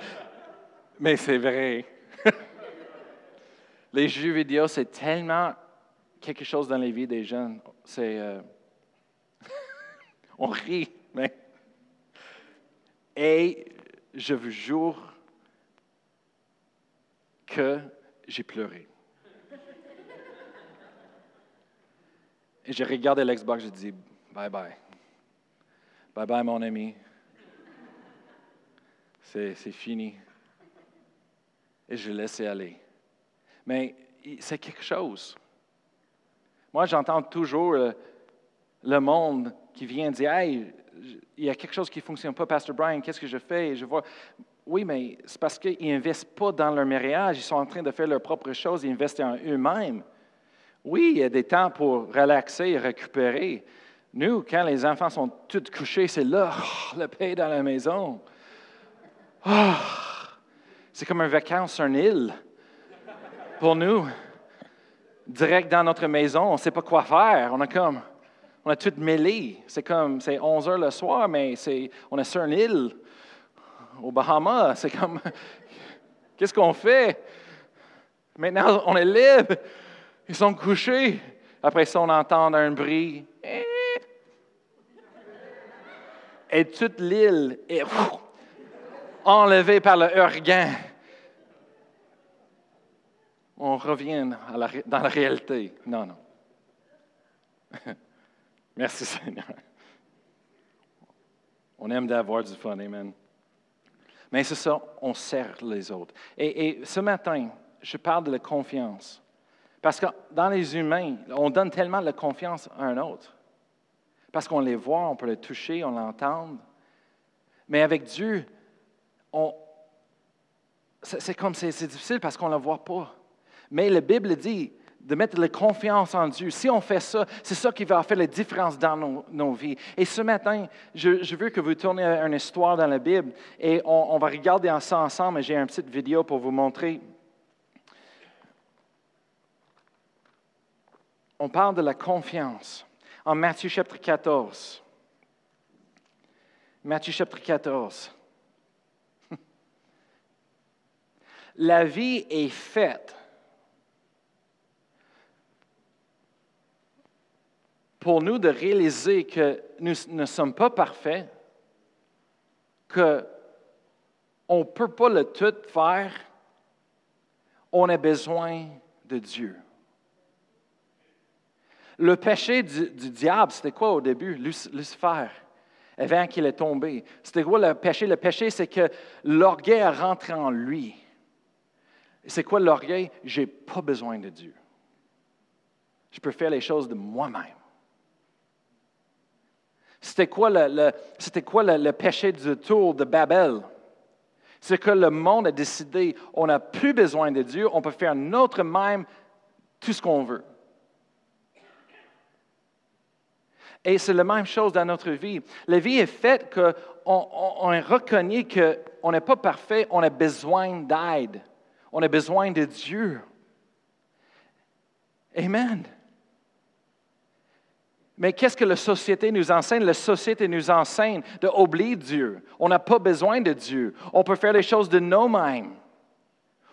*laughs* mais c'est vrai. *laughs* les jeux vidéo, c'est tellement quelque chose dans les vies des jeunes. Euh, *laughs* on rit, mais et je vous jure que j'ai pleuré. Et j'ai regardé l'Xbox, j'ai dit bye bye. Bye bye, mon ami. C'est, fini. Et je l'ai laissé aller. Mais c'est quelque chose. Moi, j'entends toujours le, monde qui vient dire Hey, il y a quelque chose qui ne fonctionne pas, Pasteur Brian, qu'est-ce que je fais? Je vois, oui, mais c'est parce qu'ils n'investissent pas dans leur mariage, ils sont en train de faire leurs propres choses, ils investissent en eux-mêmes. Oui, il y a des temps pour relaxer et récupérer. Nous, quand les enfants sont tous couchés, c'est là, oh, le paix dans la maison. Oh, c'est comme un vacances sur une île pour nous. Direct dans notre maison, on ne sait pas quoi faire. On a comme, on a tout mêlé. C'est comme, c'est 11 heures le soir, mais c'est, on est sur une île aux Bahamas. C'est comme, qu'est-ce qu'on fait? Maintenant, on est libre. Ils sont couchés. Après ça, on entend un bruit. Et toute l'île est enlevée par le hurricane. On revient dans la réalité. Non, non. *laughs* Merci Seigneur. On aime d'avoir du fun, Amen. Mais c'est ça, on sert les autres. Et, ce matin, je parle de la confiance. Parce que dans les humains, on donne tellement de confiance à un autre. Parce qu'on les voit, on peut les toucher, on l'entend. Mais avec Dieu, c'est comme c'est difficile parce qu'on ne le voit pas. Mais la Bible dit, de mettre la confiance en Dieu. Si on fait ça, c'est ça qui va faire la différence dans nos, vies. Et ce matin, je, veux que vous tourniez une histoire dans la Bible et on, va regarder ça ensemble. J'ai une petite vidéo pour vous montrer. On parle de la confiance en Matthieu chapitre 14. Matthieu chapitre 14. *laughs* La vie est faite pour nous de réaliser que nous ne sommes pas parfaits, qu'on ne peut pas le tout faire, on a besoin de Dieu. Le péché du, diable, c'était quoi au début? Lucifer, avant qu'il est tombé. C'était quoi le péché? Le péché, c'est que l'orgueil est rentré en lui. C'est quoi l'orgueil? Je n'ai pas besoin de Dieu. Je peux faire les choses de moi-même. C'était quoi le, péché du tour de Babel? C'est que le monde a décidé, on n'a plus besoin de Dieu, on peut faire notre même tout ce qu'on veut. Et c'est la même chose dans notre vie. La vie est faite qu'on on, on reconnaît qu'on n'est pas parfait, on a besoin d'aide. On a besoin de Dieu. Amen. Mais qu'est-ce que la société nous enseigne? La société nous enseigne d'oublier Dieu. On n'a pas besoin de Dieu. On peut faire les choses de nous-mêmes.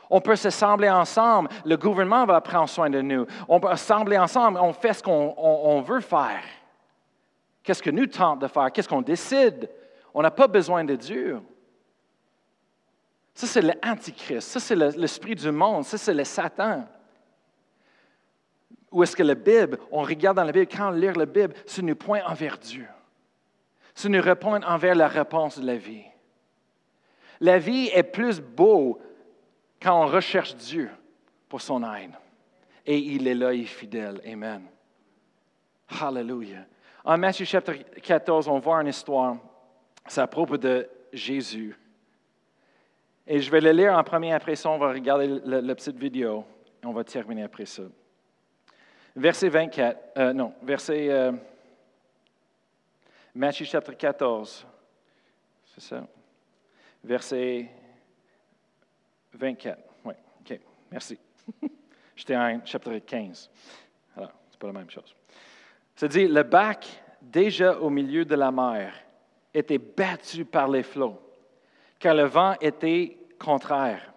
On peut s'assembler ensemble. Le gouvernement va prendre soin de nous. On peut s'assembler ensemble. On fait ce qu'on veut faire. Qu'est-ce que nous tente de faire? Qu'est-ce qu'on décide? On n'a pas besoin de Dieu. Ça, c'est l'antichrist. Ça, c'est l'esprit du monde. Ça, c'est le Satan. Ou est-ce que la Bible, on regarde dans la Bible, quand on lit la Bible, c'est nous point envers Dieu. C'est nous répondre envers la réponse de la vie. La vie est plus beau quand on recherche Dieu pour son aide. Et il est là, il est fidèle. Amen. Hallelujah. En Matthieu chapitre 14, on voit une histoire. C'est à propos de Jésus. Et je vais le lire en premier, après ça, on va regarder la, petite vidéo. Et on va terminer après ça. Verset 24, euh, non, verset euh, Matthieu chapitre 14, c'est ça. Verset 24, oui, ok, merci. *laughs* J'étais en chapitre 15. Alors, c'est pas la même chose. Ça dit, le bac, déjà au milieu de la mer, était battu par les flots, car le vent était contraire.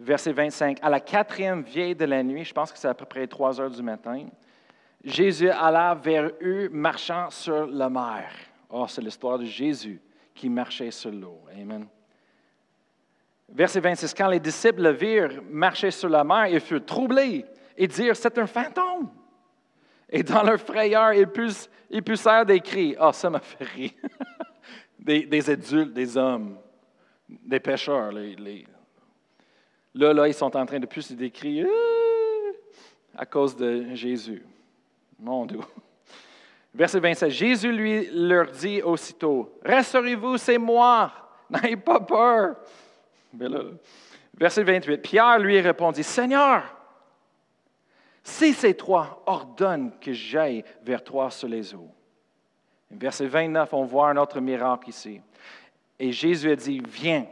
Verset 25. À la quatrième vieille de la nuit, je pense que c'est à peu près 3 heures du matin, Jésus alla vers eux marchant sur la mer. Oh, c'est l'histoire de Jésus qui marchait sur l'eau. Amen. Verset 26. Quand les disciples le virent marcher sur la mer, ils furent troublés et dirent C'est un fantôme. Et dans leur frayeur, ils, poussèrent des cris. Oh, ça m'a fait rire. *laughs* des, adultes, des hommes, des pêcheurs. Là, là, ils sont en train de pousser des cris euh, à cause de Jésus. Mon Dieu. Verset 27. Jésus lui leur dit aussitôt Rassurez-vous, c'est moi. *laughs* N'ayez pas peur. Verset 28. Pierre lui répondit Seigneur, si c'est toi, ordonne que j'aille vers toi sur les eaux. Verset 29, on voit un autre miracle ici. Et Jésus a dit, viens.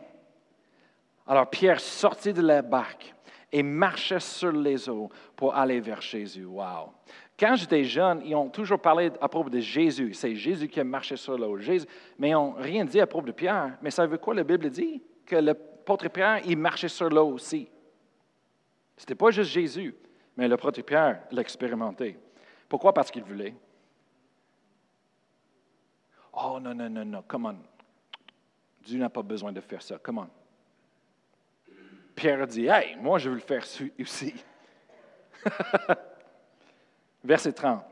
Alors Pierre sortit de la barque et marchait sur les eaux pour aller vers Jésus. Wow. Quand j'étais jeune, ils ont toujours parlé à propos de Jésus. C'est Jésus qui a marché sur l'eau. Mais ils n'ont rien dit à propos de Pierre. Mais ça veut quoi? La Bible dit? Que l'apôtre Pierre, il marchait sur l'eau aussi. Ce n'était pas juste Jésus. Mais l'apôtre Pierre l'a expérimenté. Pourquoi? Parce qu'il voulait. Oh non, non, non, non, come on. Dieu n'a pas besoin de faire ça, come on. Pierre dit, hey, moi je veux le faire aussi. *laughs* Verset 30.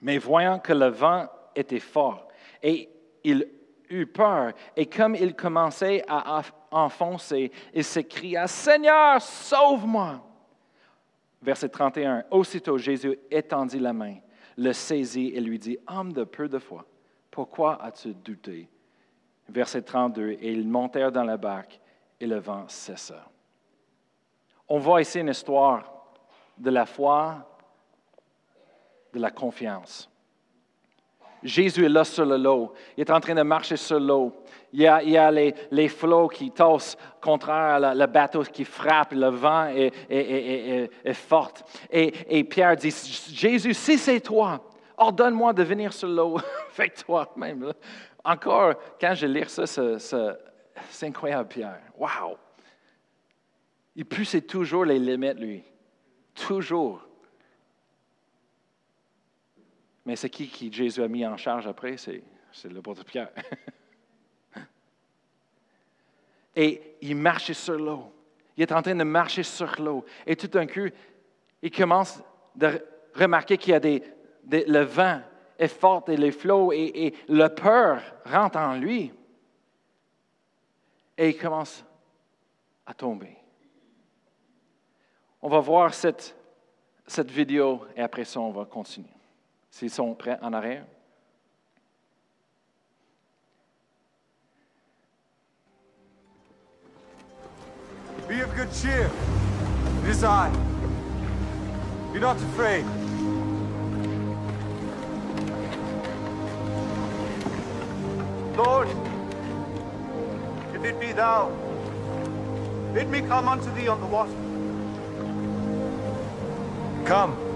Mais voyant que le vent était fort, et il eut peur, et comme il commençait à enfoncer, il s'écria, Seigneur, sauve-moi. Verset 31. Aussitôt Jésus étendit la main, le saisit et lui dit, Homme de peu de foi, pourquoi as-tu douté? Verset 32. Et ils montèrent dans la barque et le vent cessa. On voit ici une histoire de la foi, de la confiance. Jésus est là sur l'eau. Il est en train de marcher sur l'eau. Il y a, il y a les, flots qui tossent contraire à le bateau qui frappe. Le vent est, est, fort. Et, Pierre dit, Jésus, si c'est toi, ordonne-moi de venir sur l'eau. *laughs* Fais-toi même. Encore, quand je lis ça, c'est incroyable, Pierre. Wow! Il poussait toujours les limites, lui. Toujours. Mais c'est qui que Jésus a mis en charge après? C'est, c'est l'apôtre Pierre. *laughs* Et il marchait sur l'eau. Il est en train de marcher sur l'eau. Et tout d'un coup, il commence à remarquer qu'il y a des, le vent est fort et les flots et, et la peur rentre en lui. Et il commence à tomber. On va voir cette, cette vidéo et après ça, on va continuer. S'ils sont prêts en arrière. Be of good cheer. It is I. Be not afraid. Lord, if it be thou, bid me come unto thee on the water. Come.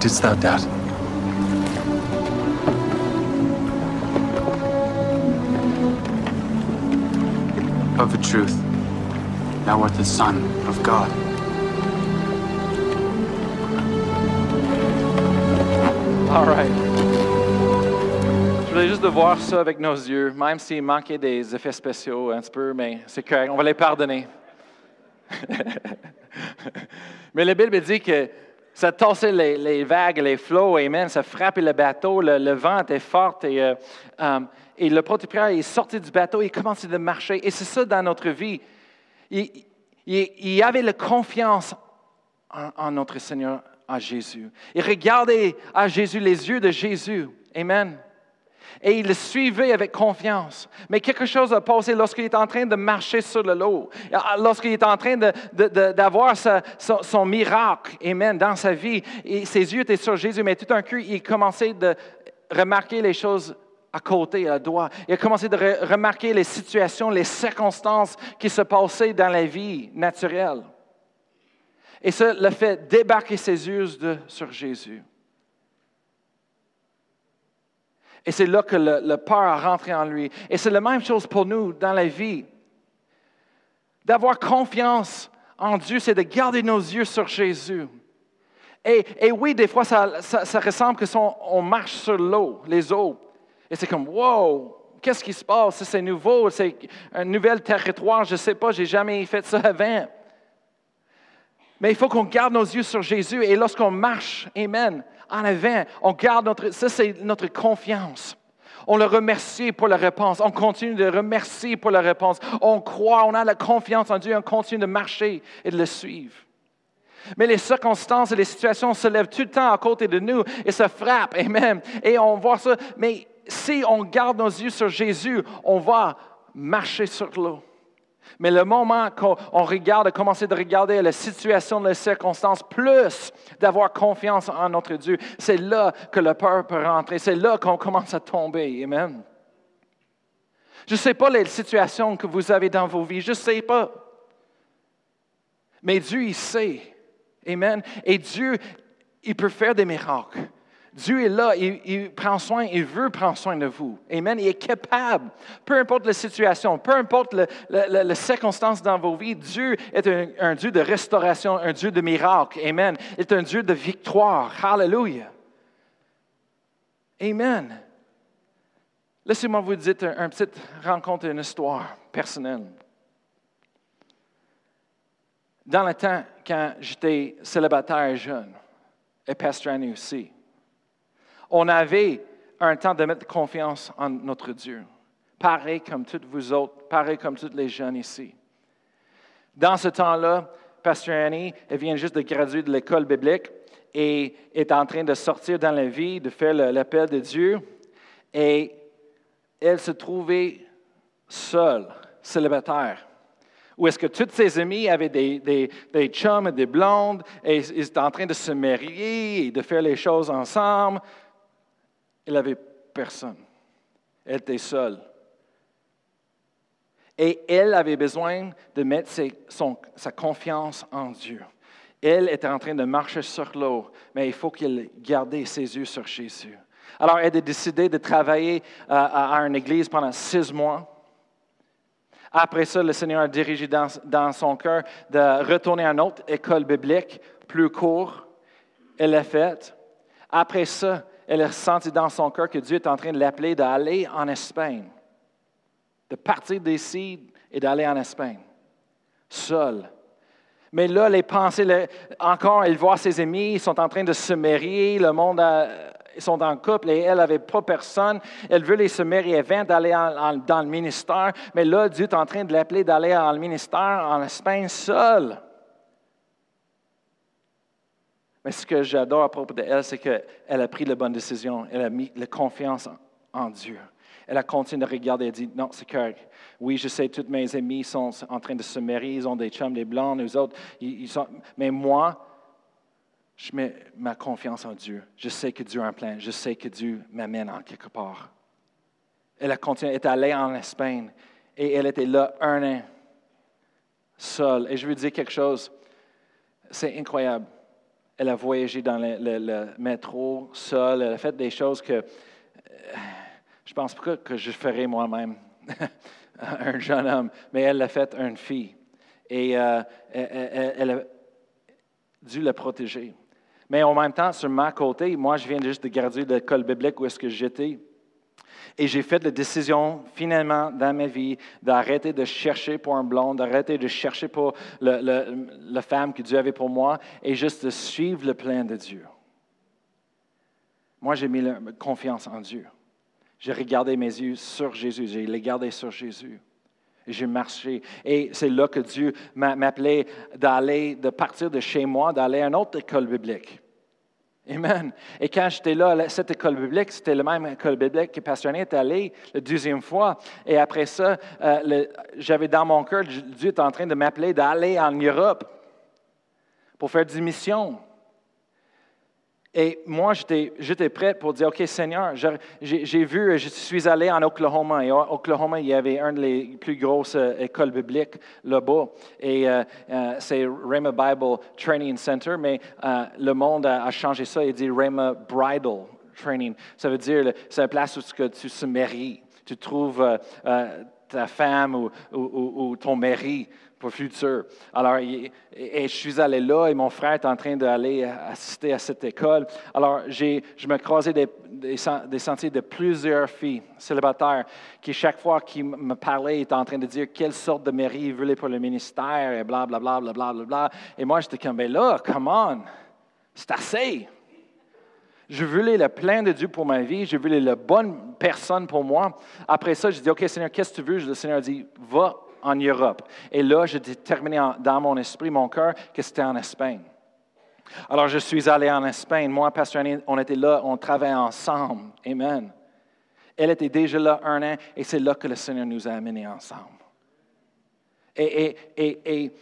Didst thou doubt? Of a truth, thou art the Son of God. All right. Je voulais juste de voir ça avec nos yeux, même s'il manquait des effets spéciaux un petit peu, mais c'est correct, on va les pardonner. *laughs* mais la Bible dit que ça tassait les, vagues, les flots, amen, ça frappait le bateau, le, vent était fort et, euh, um, et le protépère est sorti du bateau, il commençait à marcher. Et c'est ça dans notre vie. Il, avait la confiance en, en notre Seigneur, à Jésus. Il regardait à Jésus, les yeux de Jésus. Amen. Et il le suivait avec confiance. Mais quelque chose a passé lorsqu'il est en train de marcher sur le lot, lorsqu'il est en train d'avoir son, son, miracle, Amen, dans sa vie. Et ses yeux étaient sur Jésus, mais tout d'un coup, il commençait de remarquer les choses à côté, à droite. Il a commencé de remarquer les situations, les circonstances qui se passaient dans la vie naturelle. Et ça le fait débarquer ses yeux de, sur Jésus. Et c'est là que le, peur a rentré en lui. Et c'est la même chose pour nous dans la vie. D'avoir confiance en Dieu, c'est de garder nos yeux sur Jésus. Et, oui, des fois, ça, ressemble que son, on marche sur l'eau, les eaux. Et c'est comme, wow, qu'est-ce qui se passe? C'est nouveau, c'est un nouvel territoire, je ne sais pas, je n'ai jamais fait ça avant. Mais il faut qu'on garde nos yeux sur Jésus et lorsqu'on marche, Amen, en avant, on garde notre, ça c'est notre confiance. On le remercie pour la réponse. On continue de remercier pour la réponse. On croit, on a la confiance en Dieu, on continue de marcher et de le suivre. Mais les circonstances et les situations se lèvent tout le temps à côté de nous et se frappent. Amen. Et on voit ça. Mais si on garde nos yeux sur Jésus, on va marcher sur l'eau. Mais le moment qu'on regarde, commencer de regarder la situation, les circonstances, plus d'avoir confiance en notre Dieu, c'est là que le peur peut rentrer. C'est là qu'on commence à tomber. Amen. Je ne sais pas les situations que vous avez dans vos vies, je ne sais pas. Mais Dieu, il sait. Amen. Et Dieu, il peut faire des miracles. Dieu est là, il, prend soin, il veut prendre soin de vous. Amen. Il est capable, peu importe la situation, peu importe les circonstances dans vos vies, Dieu est un, Dieu de restauration, un Dieu de miracle. Amen. Il est un Dieu de victoire. Hallelujah. Amen. Laissez-moi vous dire une un petite rencontre, une histoire personnelle. Dans le temps, quand j'étais célibataire jeune, et pasteur aussi, on avait un temps de mettre confiance en notre Dieu. Pareil comme toutes vous autres, pareil comme tous les jeunes ici. Dans ce temps-là, Pasteur Annie, elle vient juste de graduer de l'école biblique et est en train de sortir dans la vie, de faire l'appel de Dieu. Et elle se trouvait seule, célibataire. Où est-ce que toutes ses amies avaient des, des, des chums et des blondes, et ils étaient en train de se marier et de faire les choses ensemble? Elle n'avait personne. Elle était seule. Et elle avait besoin de mettre sa confiance en Dieu. Elle était en train de marcher sur l'eau, mais il faut qu'elle garde ses yeux sur Jésus. Alors, elle a décidé de travailler euh, à, une église pendant six mois. Après ça, le Seigneur a dirigé dans, dans son cœur de retourner à une autre école biblique, plus court. Elle l'a fait. Après ça, elle a ressenti dans son cœur que Dieu est en train de l'appeler d'aller en Espagne, de partir d'ici et d'aller en Espagne, seule. Mais là, les pensées, encore, elle voit ses amis, ils sont en train de se marier, le monde, ils sont en couple et elle n'avait pas personne. Elle veut les se marier avant d'aller dans le ministère, mais là, Dieu est en train de l'appeler d'aller dans le ministère en Espagne seule. Mais ce que j'adore à propos d'elle, c'est qu'elle a pris la bonne décision. Elle a mis la confiance en, Dieu. Elle a continué de regarder et dit, non, c'est correct. Oui, je sais, toutes mes amies sont en train de se marier, ils ont des chums, des blancs, les autres. Mais moi, je mets ma confiance en Dieu. Je sais que Dieu a un plan. Je sais que Dieu m'amène en quelque part. Elle a continué, elle est allée en Espagne et elle était là un an, seule. Et je veux dire quelque chose c'est incroyable. Elle a voyagé dans le, métro seule. Elle a fait des choses que euh, je pense pas que je ferais moi-même, *laughs* un jeune homme. Mais elle l'a fait une fille. Et euh, elle- elle a dû la protéger. Mais en même temps, sur ma côté, moi, je viens juste de garder l'école biblique où est-ce que j'étais. Et j'ai fait la décision, finalement, dans ma vie, d'arrêter de chercher pour un blond, d'arrêter de chercher pour le- la femme que Dieu avait pour moi, et juste de suivre le plan de Dieu. Moi, j'ai mis la- confiance en Dieu. J'ai regardé mes yeux sur Jésus, j'ai les gardés sur Jésus. J'ai marché. Et c'est là que Dieu m'a- m'appelait d'aller, de partir de chez moi, d'aller à une autre école biblique. Amen. Et quand j'étais là, cette école biblique, c'était la même école biblique que Pasteur est allé la deuxième fois. Et après ça, euh, j'avais dans mon cœur, Dieu est en train de m'appeler d'aller en Europe pour faire des missions. Et moi, j'étais, prêt pour dire, OK, Seigneur, j'ai, vu, je suis allé en Oklahoma. Et au Oklahoma, il y avait une des plus grosses euh, écoles bibliques là-bas. Et euh, euh, c'est Rhema Bible Training Center, mais le monde a, changé ça et dit Rhema Bridal Training. Ça veut dire, c'est la place où que tu se maries. Tu trouves ta femme ou- ou ton mari pour le futur. Alors, je suis allé là et mon frère est en train d'aller assister à cette école. Alors, je me croisais des, des, sen- des sentiers de plusieurs filles célibataires qui, chaque fois qu'ils me parlaient, étaient en train de dire quelle sorte de mari ils voulaient pour le ministère et blablabla. Bla, bla, bla, bla. Et moi, j'étais comme, ben là, come on, c'est assez. Je voulais le plein de Dieu pour ma vie. Je voulais la bonne personne pour moi. Après ça, je dis, OK, Seigneur, qu'est-ce que tu veux? Le Seigneur dit, va en Europe. Et là, j'ai déterminé dans mon esprit, mon cœur, que c'était en Espagne. Alors, je suis allé en Espagne. Moi, Pasteur on était là, on travaillait ensemble. Amen. Elle était déjà là un an et c'est là que le Seigneur nous a amenés ensemble. Et, et, et, et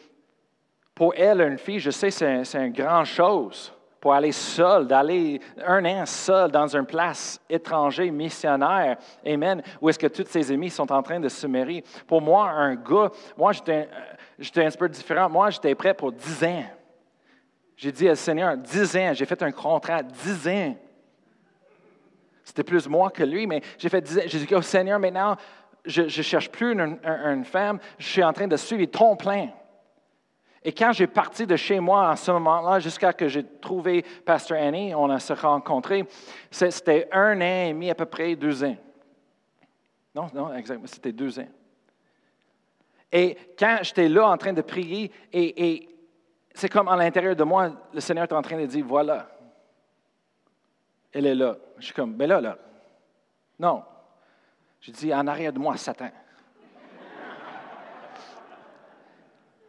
pour elle, une fille, je sais, c'est, c'est une grande chose pour aller seule, d'aller un an seul dans une place étrangère, missionnaire, amen, où est-ce que tous ses amis sont en train de se marier. Pour moi, un gars, moi, j'étais, euh, un peu différent. Moi, j'étais prêt pour 10 ans. J'ai dit au Seigneur, 10 ans, j'ai fait un contrat, 10 ans. C'était plus moi que lui, mais j'ai fait 10 ans. J'ai dit au Seigneur, maintenant, je ne cherche plus une, une- une femme, je suis en train de suivre ton plan. Et quand j'ai parti de chez moi en ce moment-là, jusqu'à que j'ai trouvé Pasteur Annie, on a se rencontrés, c'était un an et demi, à peu près deux ans. Non, non, exactement, c'était deux ans. Et quand j'étais là en train de prier, et, c'est comme à l'intérieur de moi, le Seigneur est en train de dire, voilà, elle est là. Je suis comme, ben là, là. Non. Je dis, en arrière de moi, Satan.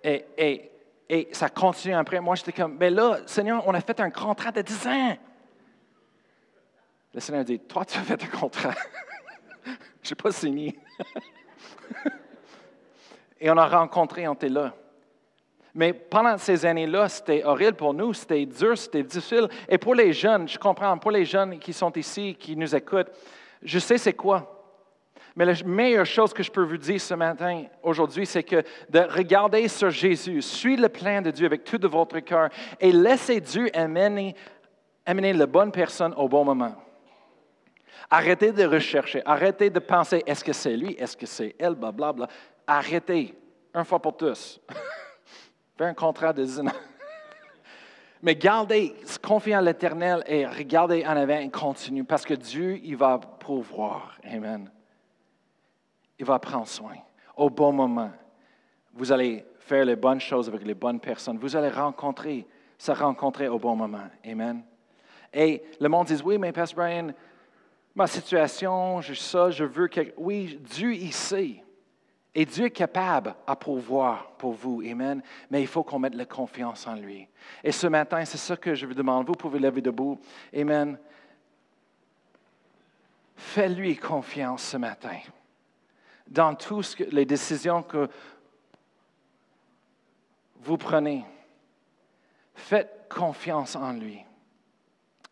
Et, et ça continue après. Moi, j'étais comme, mais là, Seigneur, on a fait un contrat de 10 ans. Le Seigneur dit, toi, tu as fait un contrat. *laughs* Je n'ai pas signé. *laughs* et on a rencontré, on était là. Mais pendant ces années-là, c'était horrible pour nous, c'était dur, c'était difficile. Et pour les jeunes, je comprends, pour les jeunes qui sont ici, qui nous écoutent, je sais c'est quoi. Mais la meilleure chose que je peux vous dire ce matin, aujourd'hui, c'est que de regarder sur Jésus, suivre le plan de Dieu avec tout de votre cœur et laisser Dieu amener, amener la bonne personne au bon moment. Arrêtez de rechercher, arrêtez de penser, est-ce que c'est lui, est-ce que c'est elle, blablabla. Arrêtez, une fois pour tous. *laughs* Faites un contrat de 10 ans. *laughs* Mais gardez, confiez en l'Éternel et regardez en avant et continuez, parce que Dieu, il va pourvoir. Amen. Il va prendre soin. Au bon moment, vous allez faire les bonnes choses avec les bonnes personnes. Vous allez rencontrer, se rencontrer au bon moment. Amen. Et le monde dit, oui, mais Pastor Brian, ma situation, je ça, je veux que... Oui, Dieu, sait. Et Dieu est capable à pourvoir pour vous. Amen. Mais il faut qu'on mette la confiance en lui. Et ce matin, c'est ça que je vous demande. Vous pouvez lever debout. Amen. Fais-lui confiance ce matin. Dans toutes les décisions que vous prenez, faites confiance en lui.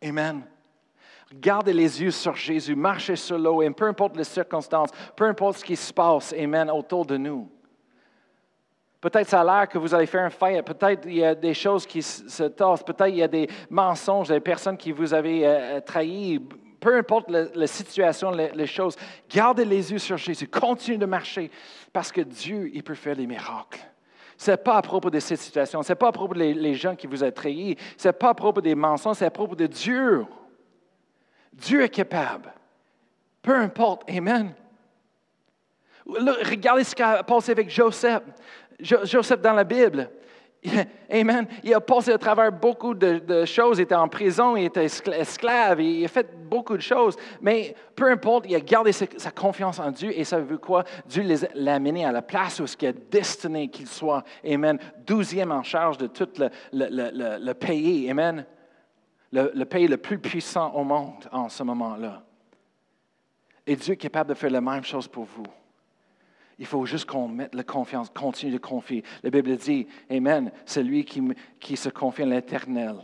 Amen. Gardez les yeux sur Jésus, marchez sur l'eau, peu importe les circonstances, peu importe ce qui se passe, Amen, autour de nous. Peut-être ça a l'air que vous allez faire un fight. Peut-être il y a des choses qui se tassent. Peut-être il y a des mensonges, des personnes qui vous avez euh, trahi. Peu importe la, situation, les, choses, gardez les yeux sur Jésus. Continuez de marcher parce que Dieu, il peut faire des miracles. Ce n'est pas à propos de cette situation. Ce n'est pas à propos des gens qui vous ont trahis. Ce n'est pas à propos des mensonges. C'est à propos de Dieu. Dieu est capable. Peu importe. Amen. Regardez ce qui a passé avec Joseph. Jo- Joseph dans la Bible. *laughs* Amen. Il a passé à travers beaucoup de, choses. Il était en prison, il était escla- esclave, il a fait beaucoup de choses. Mais peu importe, il a gardé sa, confiance en Dieu. Et ça veut quoi? Dieu l'a amené à la place où ce qu'il a destiné qu'il soit. Amen. Douzième en charge de tout le, le- pays. Amen. Le pays le plus puissant au monde en ce moment-là. Et Dieu est capable de faire la même chose pour vous. Il faut juste qu'on mette la confiance, continue de confier. La Bible dit, Amen, celui qui, se confie en l'Éternel,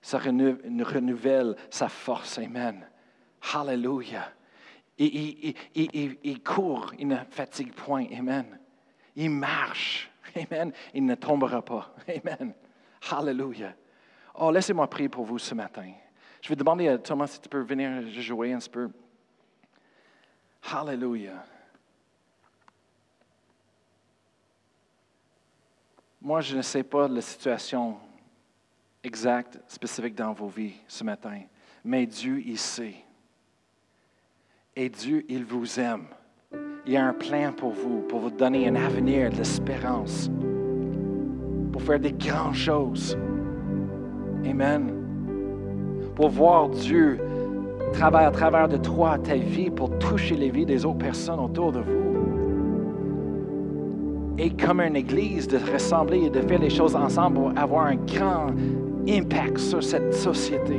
ça renou- renouvelle sa force. Amen. Hallelujah. Il, il- court, il ne fatigue point. Amen. Il marche. *laughs* Amen. Il ne tombera pas. *laughs* Amen. Hallelujah. Oh, laissez-moi prier pour vous ce matin. Je vais demander à Thomas si tu peux venir jouer un peu. Hallelujah. Moi, je ne sais pas la situation exacte, spécifique dans vos vies ce matin, mais Dieu, il sait. Et Dieu, il vous aime. Il y a un plan pour vous, pour vous donner un avenir, de l'espérance, pour faire des grandes choses. Amen. Pour voir Dieu travailler à travers de toi, ta vie, pour toucher les vies des autres personnes autour de vous et comme une église, de ressembler et de faire les choses ensemble pour avoir un grand impact sur cette société.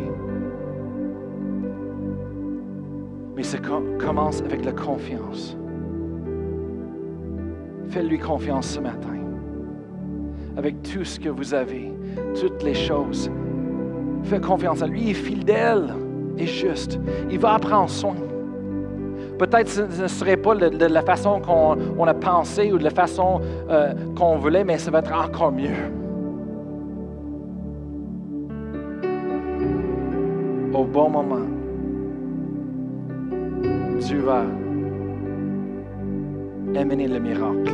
Mais ça com- commence avec la confiance. Faites-lui confiance ce matin. Avec tout ce que vous avez, toutes les choses. Faites confiance à lui. Il est fidèle et juste. Il va prendre soin. Peut-être ce ne serait pas de, la façon qu'on on a pensé ou de la façon euh, qu'on voulait, mais ça va être encore mieux. Au bon moment, Dieu va amener le miracle.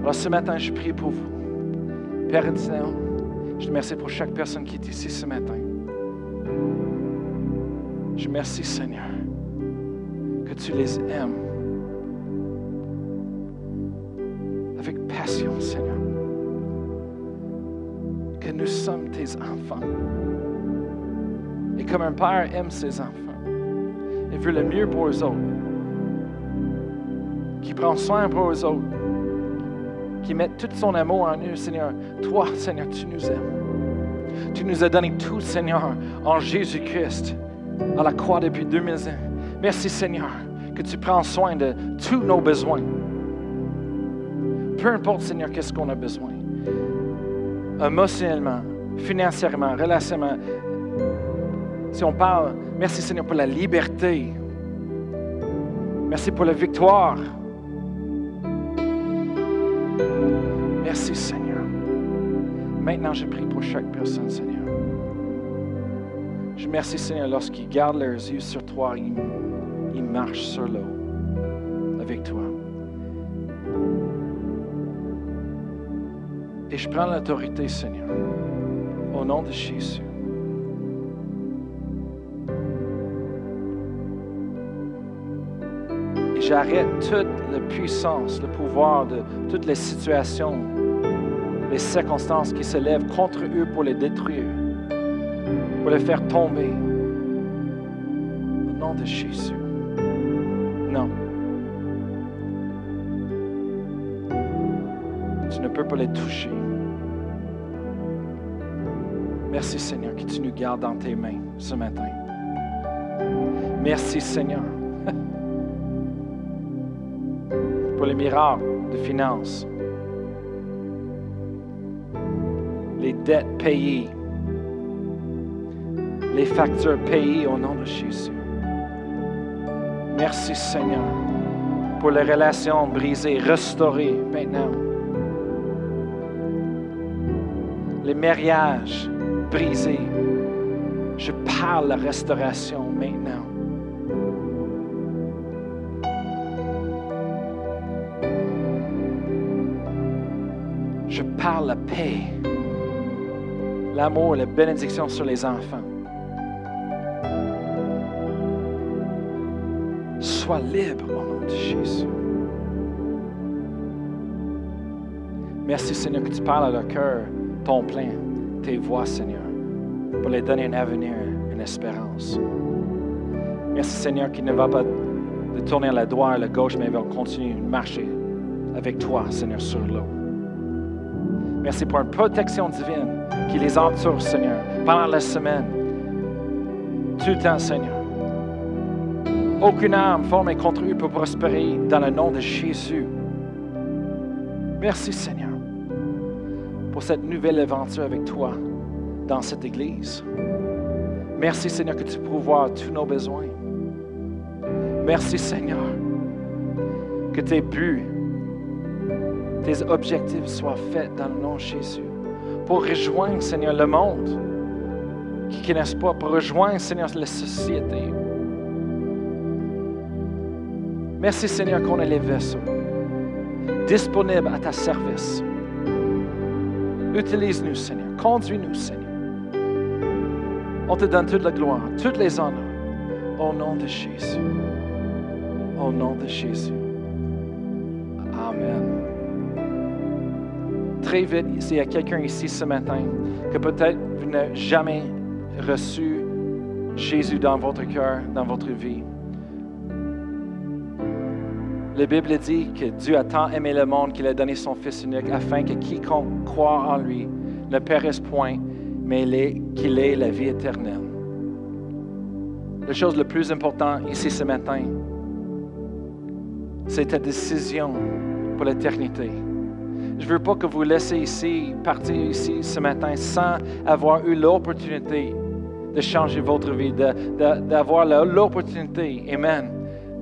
Alors ce matin, je prie pour vous. Père éternel, je te remercie pour chaque personne qui est ici ce matin. Je remercie, Seigneur tu les aimes avec passion, Seigneur. Que nous sommes tes enfants. Et comme un père aime ses enfants, il veut le mieux pour eux autres, qui prend soin pour eux autres, qui met tout son amour en eux, Seigneur. Toi, Seigneur, tu nous aimes. Tu nous as donné tout, Seigneur, en Jésus-Christ, à la croix depuis 2000 ans. Merci Seigneur que tu prends soin de tous nos besoins. Peu importe Seigneur qu'est-ce qu'on a besoin. Émotionnellement, financièrement, relationnellement. Si on parle, merci Seigneur pour la liberté. Merci pour la victoire. Merci Seigneur. Maintenant, je prie pour chaque personne, Seigneur. Je remercie Seigneur lorsqu'ils gardent leurs yeux sur toi, ils, ils marchent sur l'eau avec toi. Et je prends l'autorité, Seigneur, au nom de Jésus. Et j'arrête toute la puissance, le pouvoir de toutes les situations, les circonstances qui se lèvent contre eux pour les détruire pour les faire tomber. Au nom de Jésus. Ne peux pas les toucher. Merci Seigneur que tu nous gardes dans tes mains ce matin. Merci Seigneur *laughs* pour les miracles de finances, les dettes payées les factures payées au nom de Jésus. Merci Seigneur pour les relations brisées, restaurées maintenant. Mariages brisés. Je parle la restauration maintenant. Je parle la paix, l'amour, la bénédiction sur les enfants. Sois libre au nom de Jésus. Merci Seigneur que tu parles à leur cœur, ton plein, tes voix Seigneur, pour les donner un avenir, une espérance. Merci Seigneur qui ne va pas de tourner la droite, à la gauche, mais va continuer de marcher avec toi Seigneur sur l'eau. Merci pour une protection divine qui les entoure Seigneur pendant la semaine, tout le temps Seigneur. Aucune âme formée contre eux peut prospérer dans le nom de Jésus. Merci Seigneur pour cette nouvelle aventure avec toi dans cette Église. Merci Seigneur que tu pourvois tous nos besoins. Merci Seigneur que tes buts, tes objectifs soient faits dans le nom de Jésus. Pour rejoindre Seigneur le monde qui ne connaissent pas, pour rejoindre Seigneur la société. Merci Seigneur qu'on est les vaisseaux disponibles à ta service. Utilise-nous Seigneur, conduis-nous Seigneur. On te donne toute la gloire, toutes les honneurs au nom de Jésus. Au nom de Jésus. Amen. Très vite, s'il y a quelqu'un ici ce matin que peut-être vous n'avez jamais reçu Jésus dans votre cœur, dans votre vie. La Bible dit que Dieu a tant aimé le monde qu'il a donné son Fils unique afin que quiconque croit en lui ne périsse point, mais qu'il ait la vie éternelle. La chose la plus importante ici ce matin, c'est ta décision pour l'éternité. Je ne veux pas que vous laissez ici, partir ici ce matin sans avoir eu l'opportunité de changer votre vie, d'avoir l'opportunité, Amen,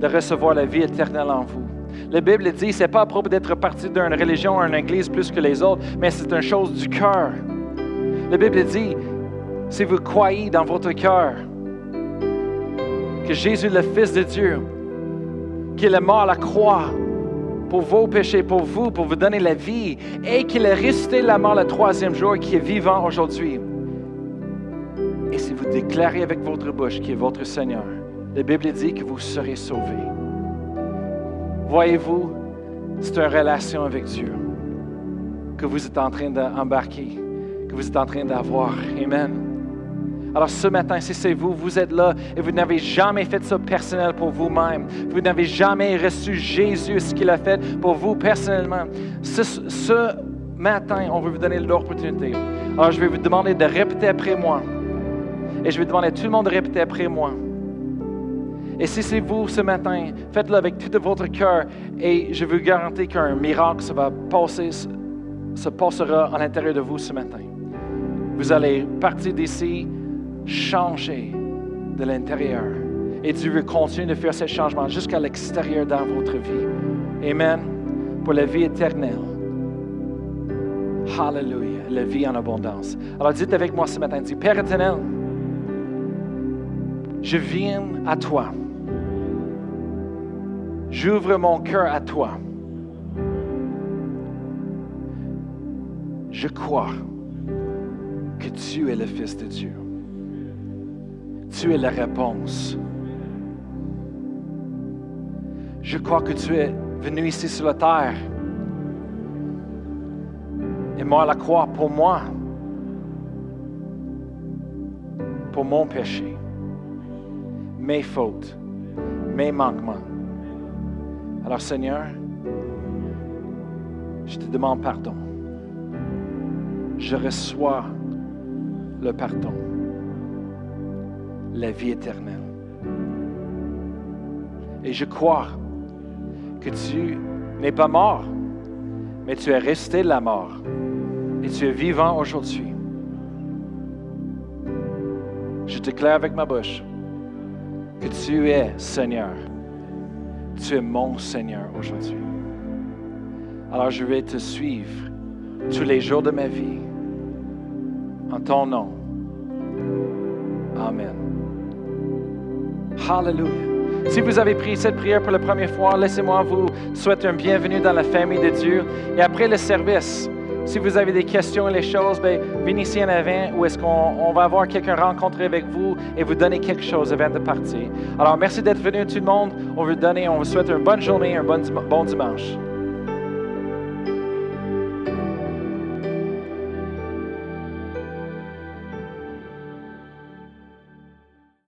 de recevoir la vie éternelle en vous. La Bible dit, c'est pas à propos d'être parti d'une religion ou d'une église plus que les autres, mais c'est une chose du cœur. La Bible dit, si vous croyez dans votre cœur que Jésus, le Fils de Dieu, qu'il est mort à la croix pour vos péchés, pour vous, pour vous donner la vie, et qu'il est resté la mort le troisième jour et qui est vivant aujourd'hui. Et si vous déclarez avec votre bouche qu'il est votre Seigneur, la Bible dit que vous serez sauvés. Voyez-vous, c'est une relation avec Dieu que vous êtes en train d'embarquer, que vous êtes en train d'avoir. Amen. Alors ce matin, si c'est vous, vous êtes là et vous n'avez jamais fait ça personnel pour vous-même, vous n'avez jamais reçu Jésus, ce qu'il a fait pour vous personnellement, ce, matin, on veut vous donner l'opportunité. Alors je vais vous demander de répéter après moi. Et je vais demander à tout le monde de répéter après moi. Et si c'est vous ce matin, faites-le avec tout votre cœur et je vous garantis qu'un miracle se passera à l'intérieur de vous ce matin. Vous allez partir d'ici changer de l'intérieur. Et Dieu veut continuer de faire ces changements jusqu'à l'extérieur dans votre vie. Amen. Pour la vie éternelle. Hallelujah. La vie en abondance. Alors dites avec moi ce matin, dites, Père éternel, je viens à toi. J'ouvre mon cœur à toi. Je crois que tu es le Fils de Dieu. Tu es la réponse. Je crois que tu es venu ici sur la terre et mort à la croix pour moi, pour mon péché, mes fautes, mes manquements. Alors Seigneur, je te demande pardon. Je reçois le pardon, la vie éternelle. Et je crois que tu n'es pas mort, mais tu es resté la mort et tu es vivant aujourd'hui. Je déclare avec ma bouche que tu es Seigneur tu es mon Seigneur aujourd'hui. Alors je vais te suivre tous les jours de ma vie En ton nom. Amen. Hallelujah. Si vous avez pris cette prière pour la première fois, laissez-moi vous souhaiter un bienvenue dans la famille de Dieu. Et après le service, si vous avez des questions les choses, ben, venez ici en avant ou est-ce qu'on on va avoir quelqu'un rencontrer avec vous et vous donner quelque chose avant de partir. Alors, merci d'être venu tout le monde. On vous donner, on vous souhaite une bonne journée, un bon dimanche.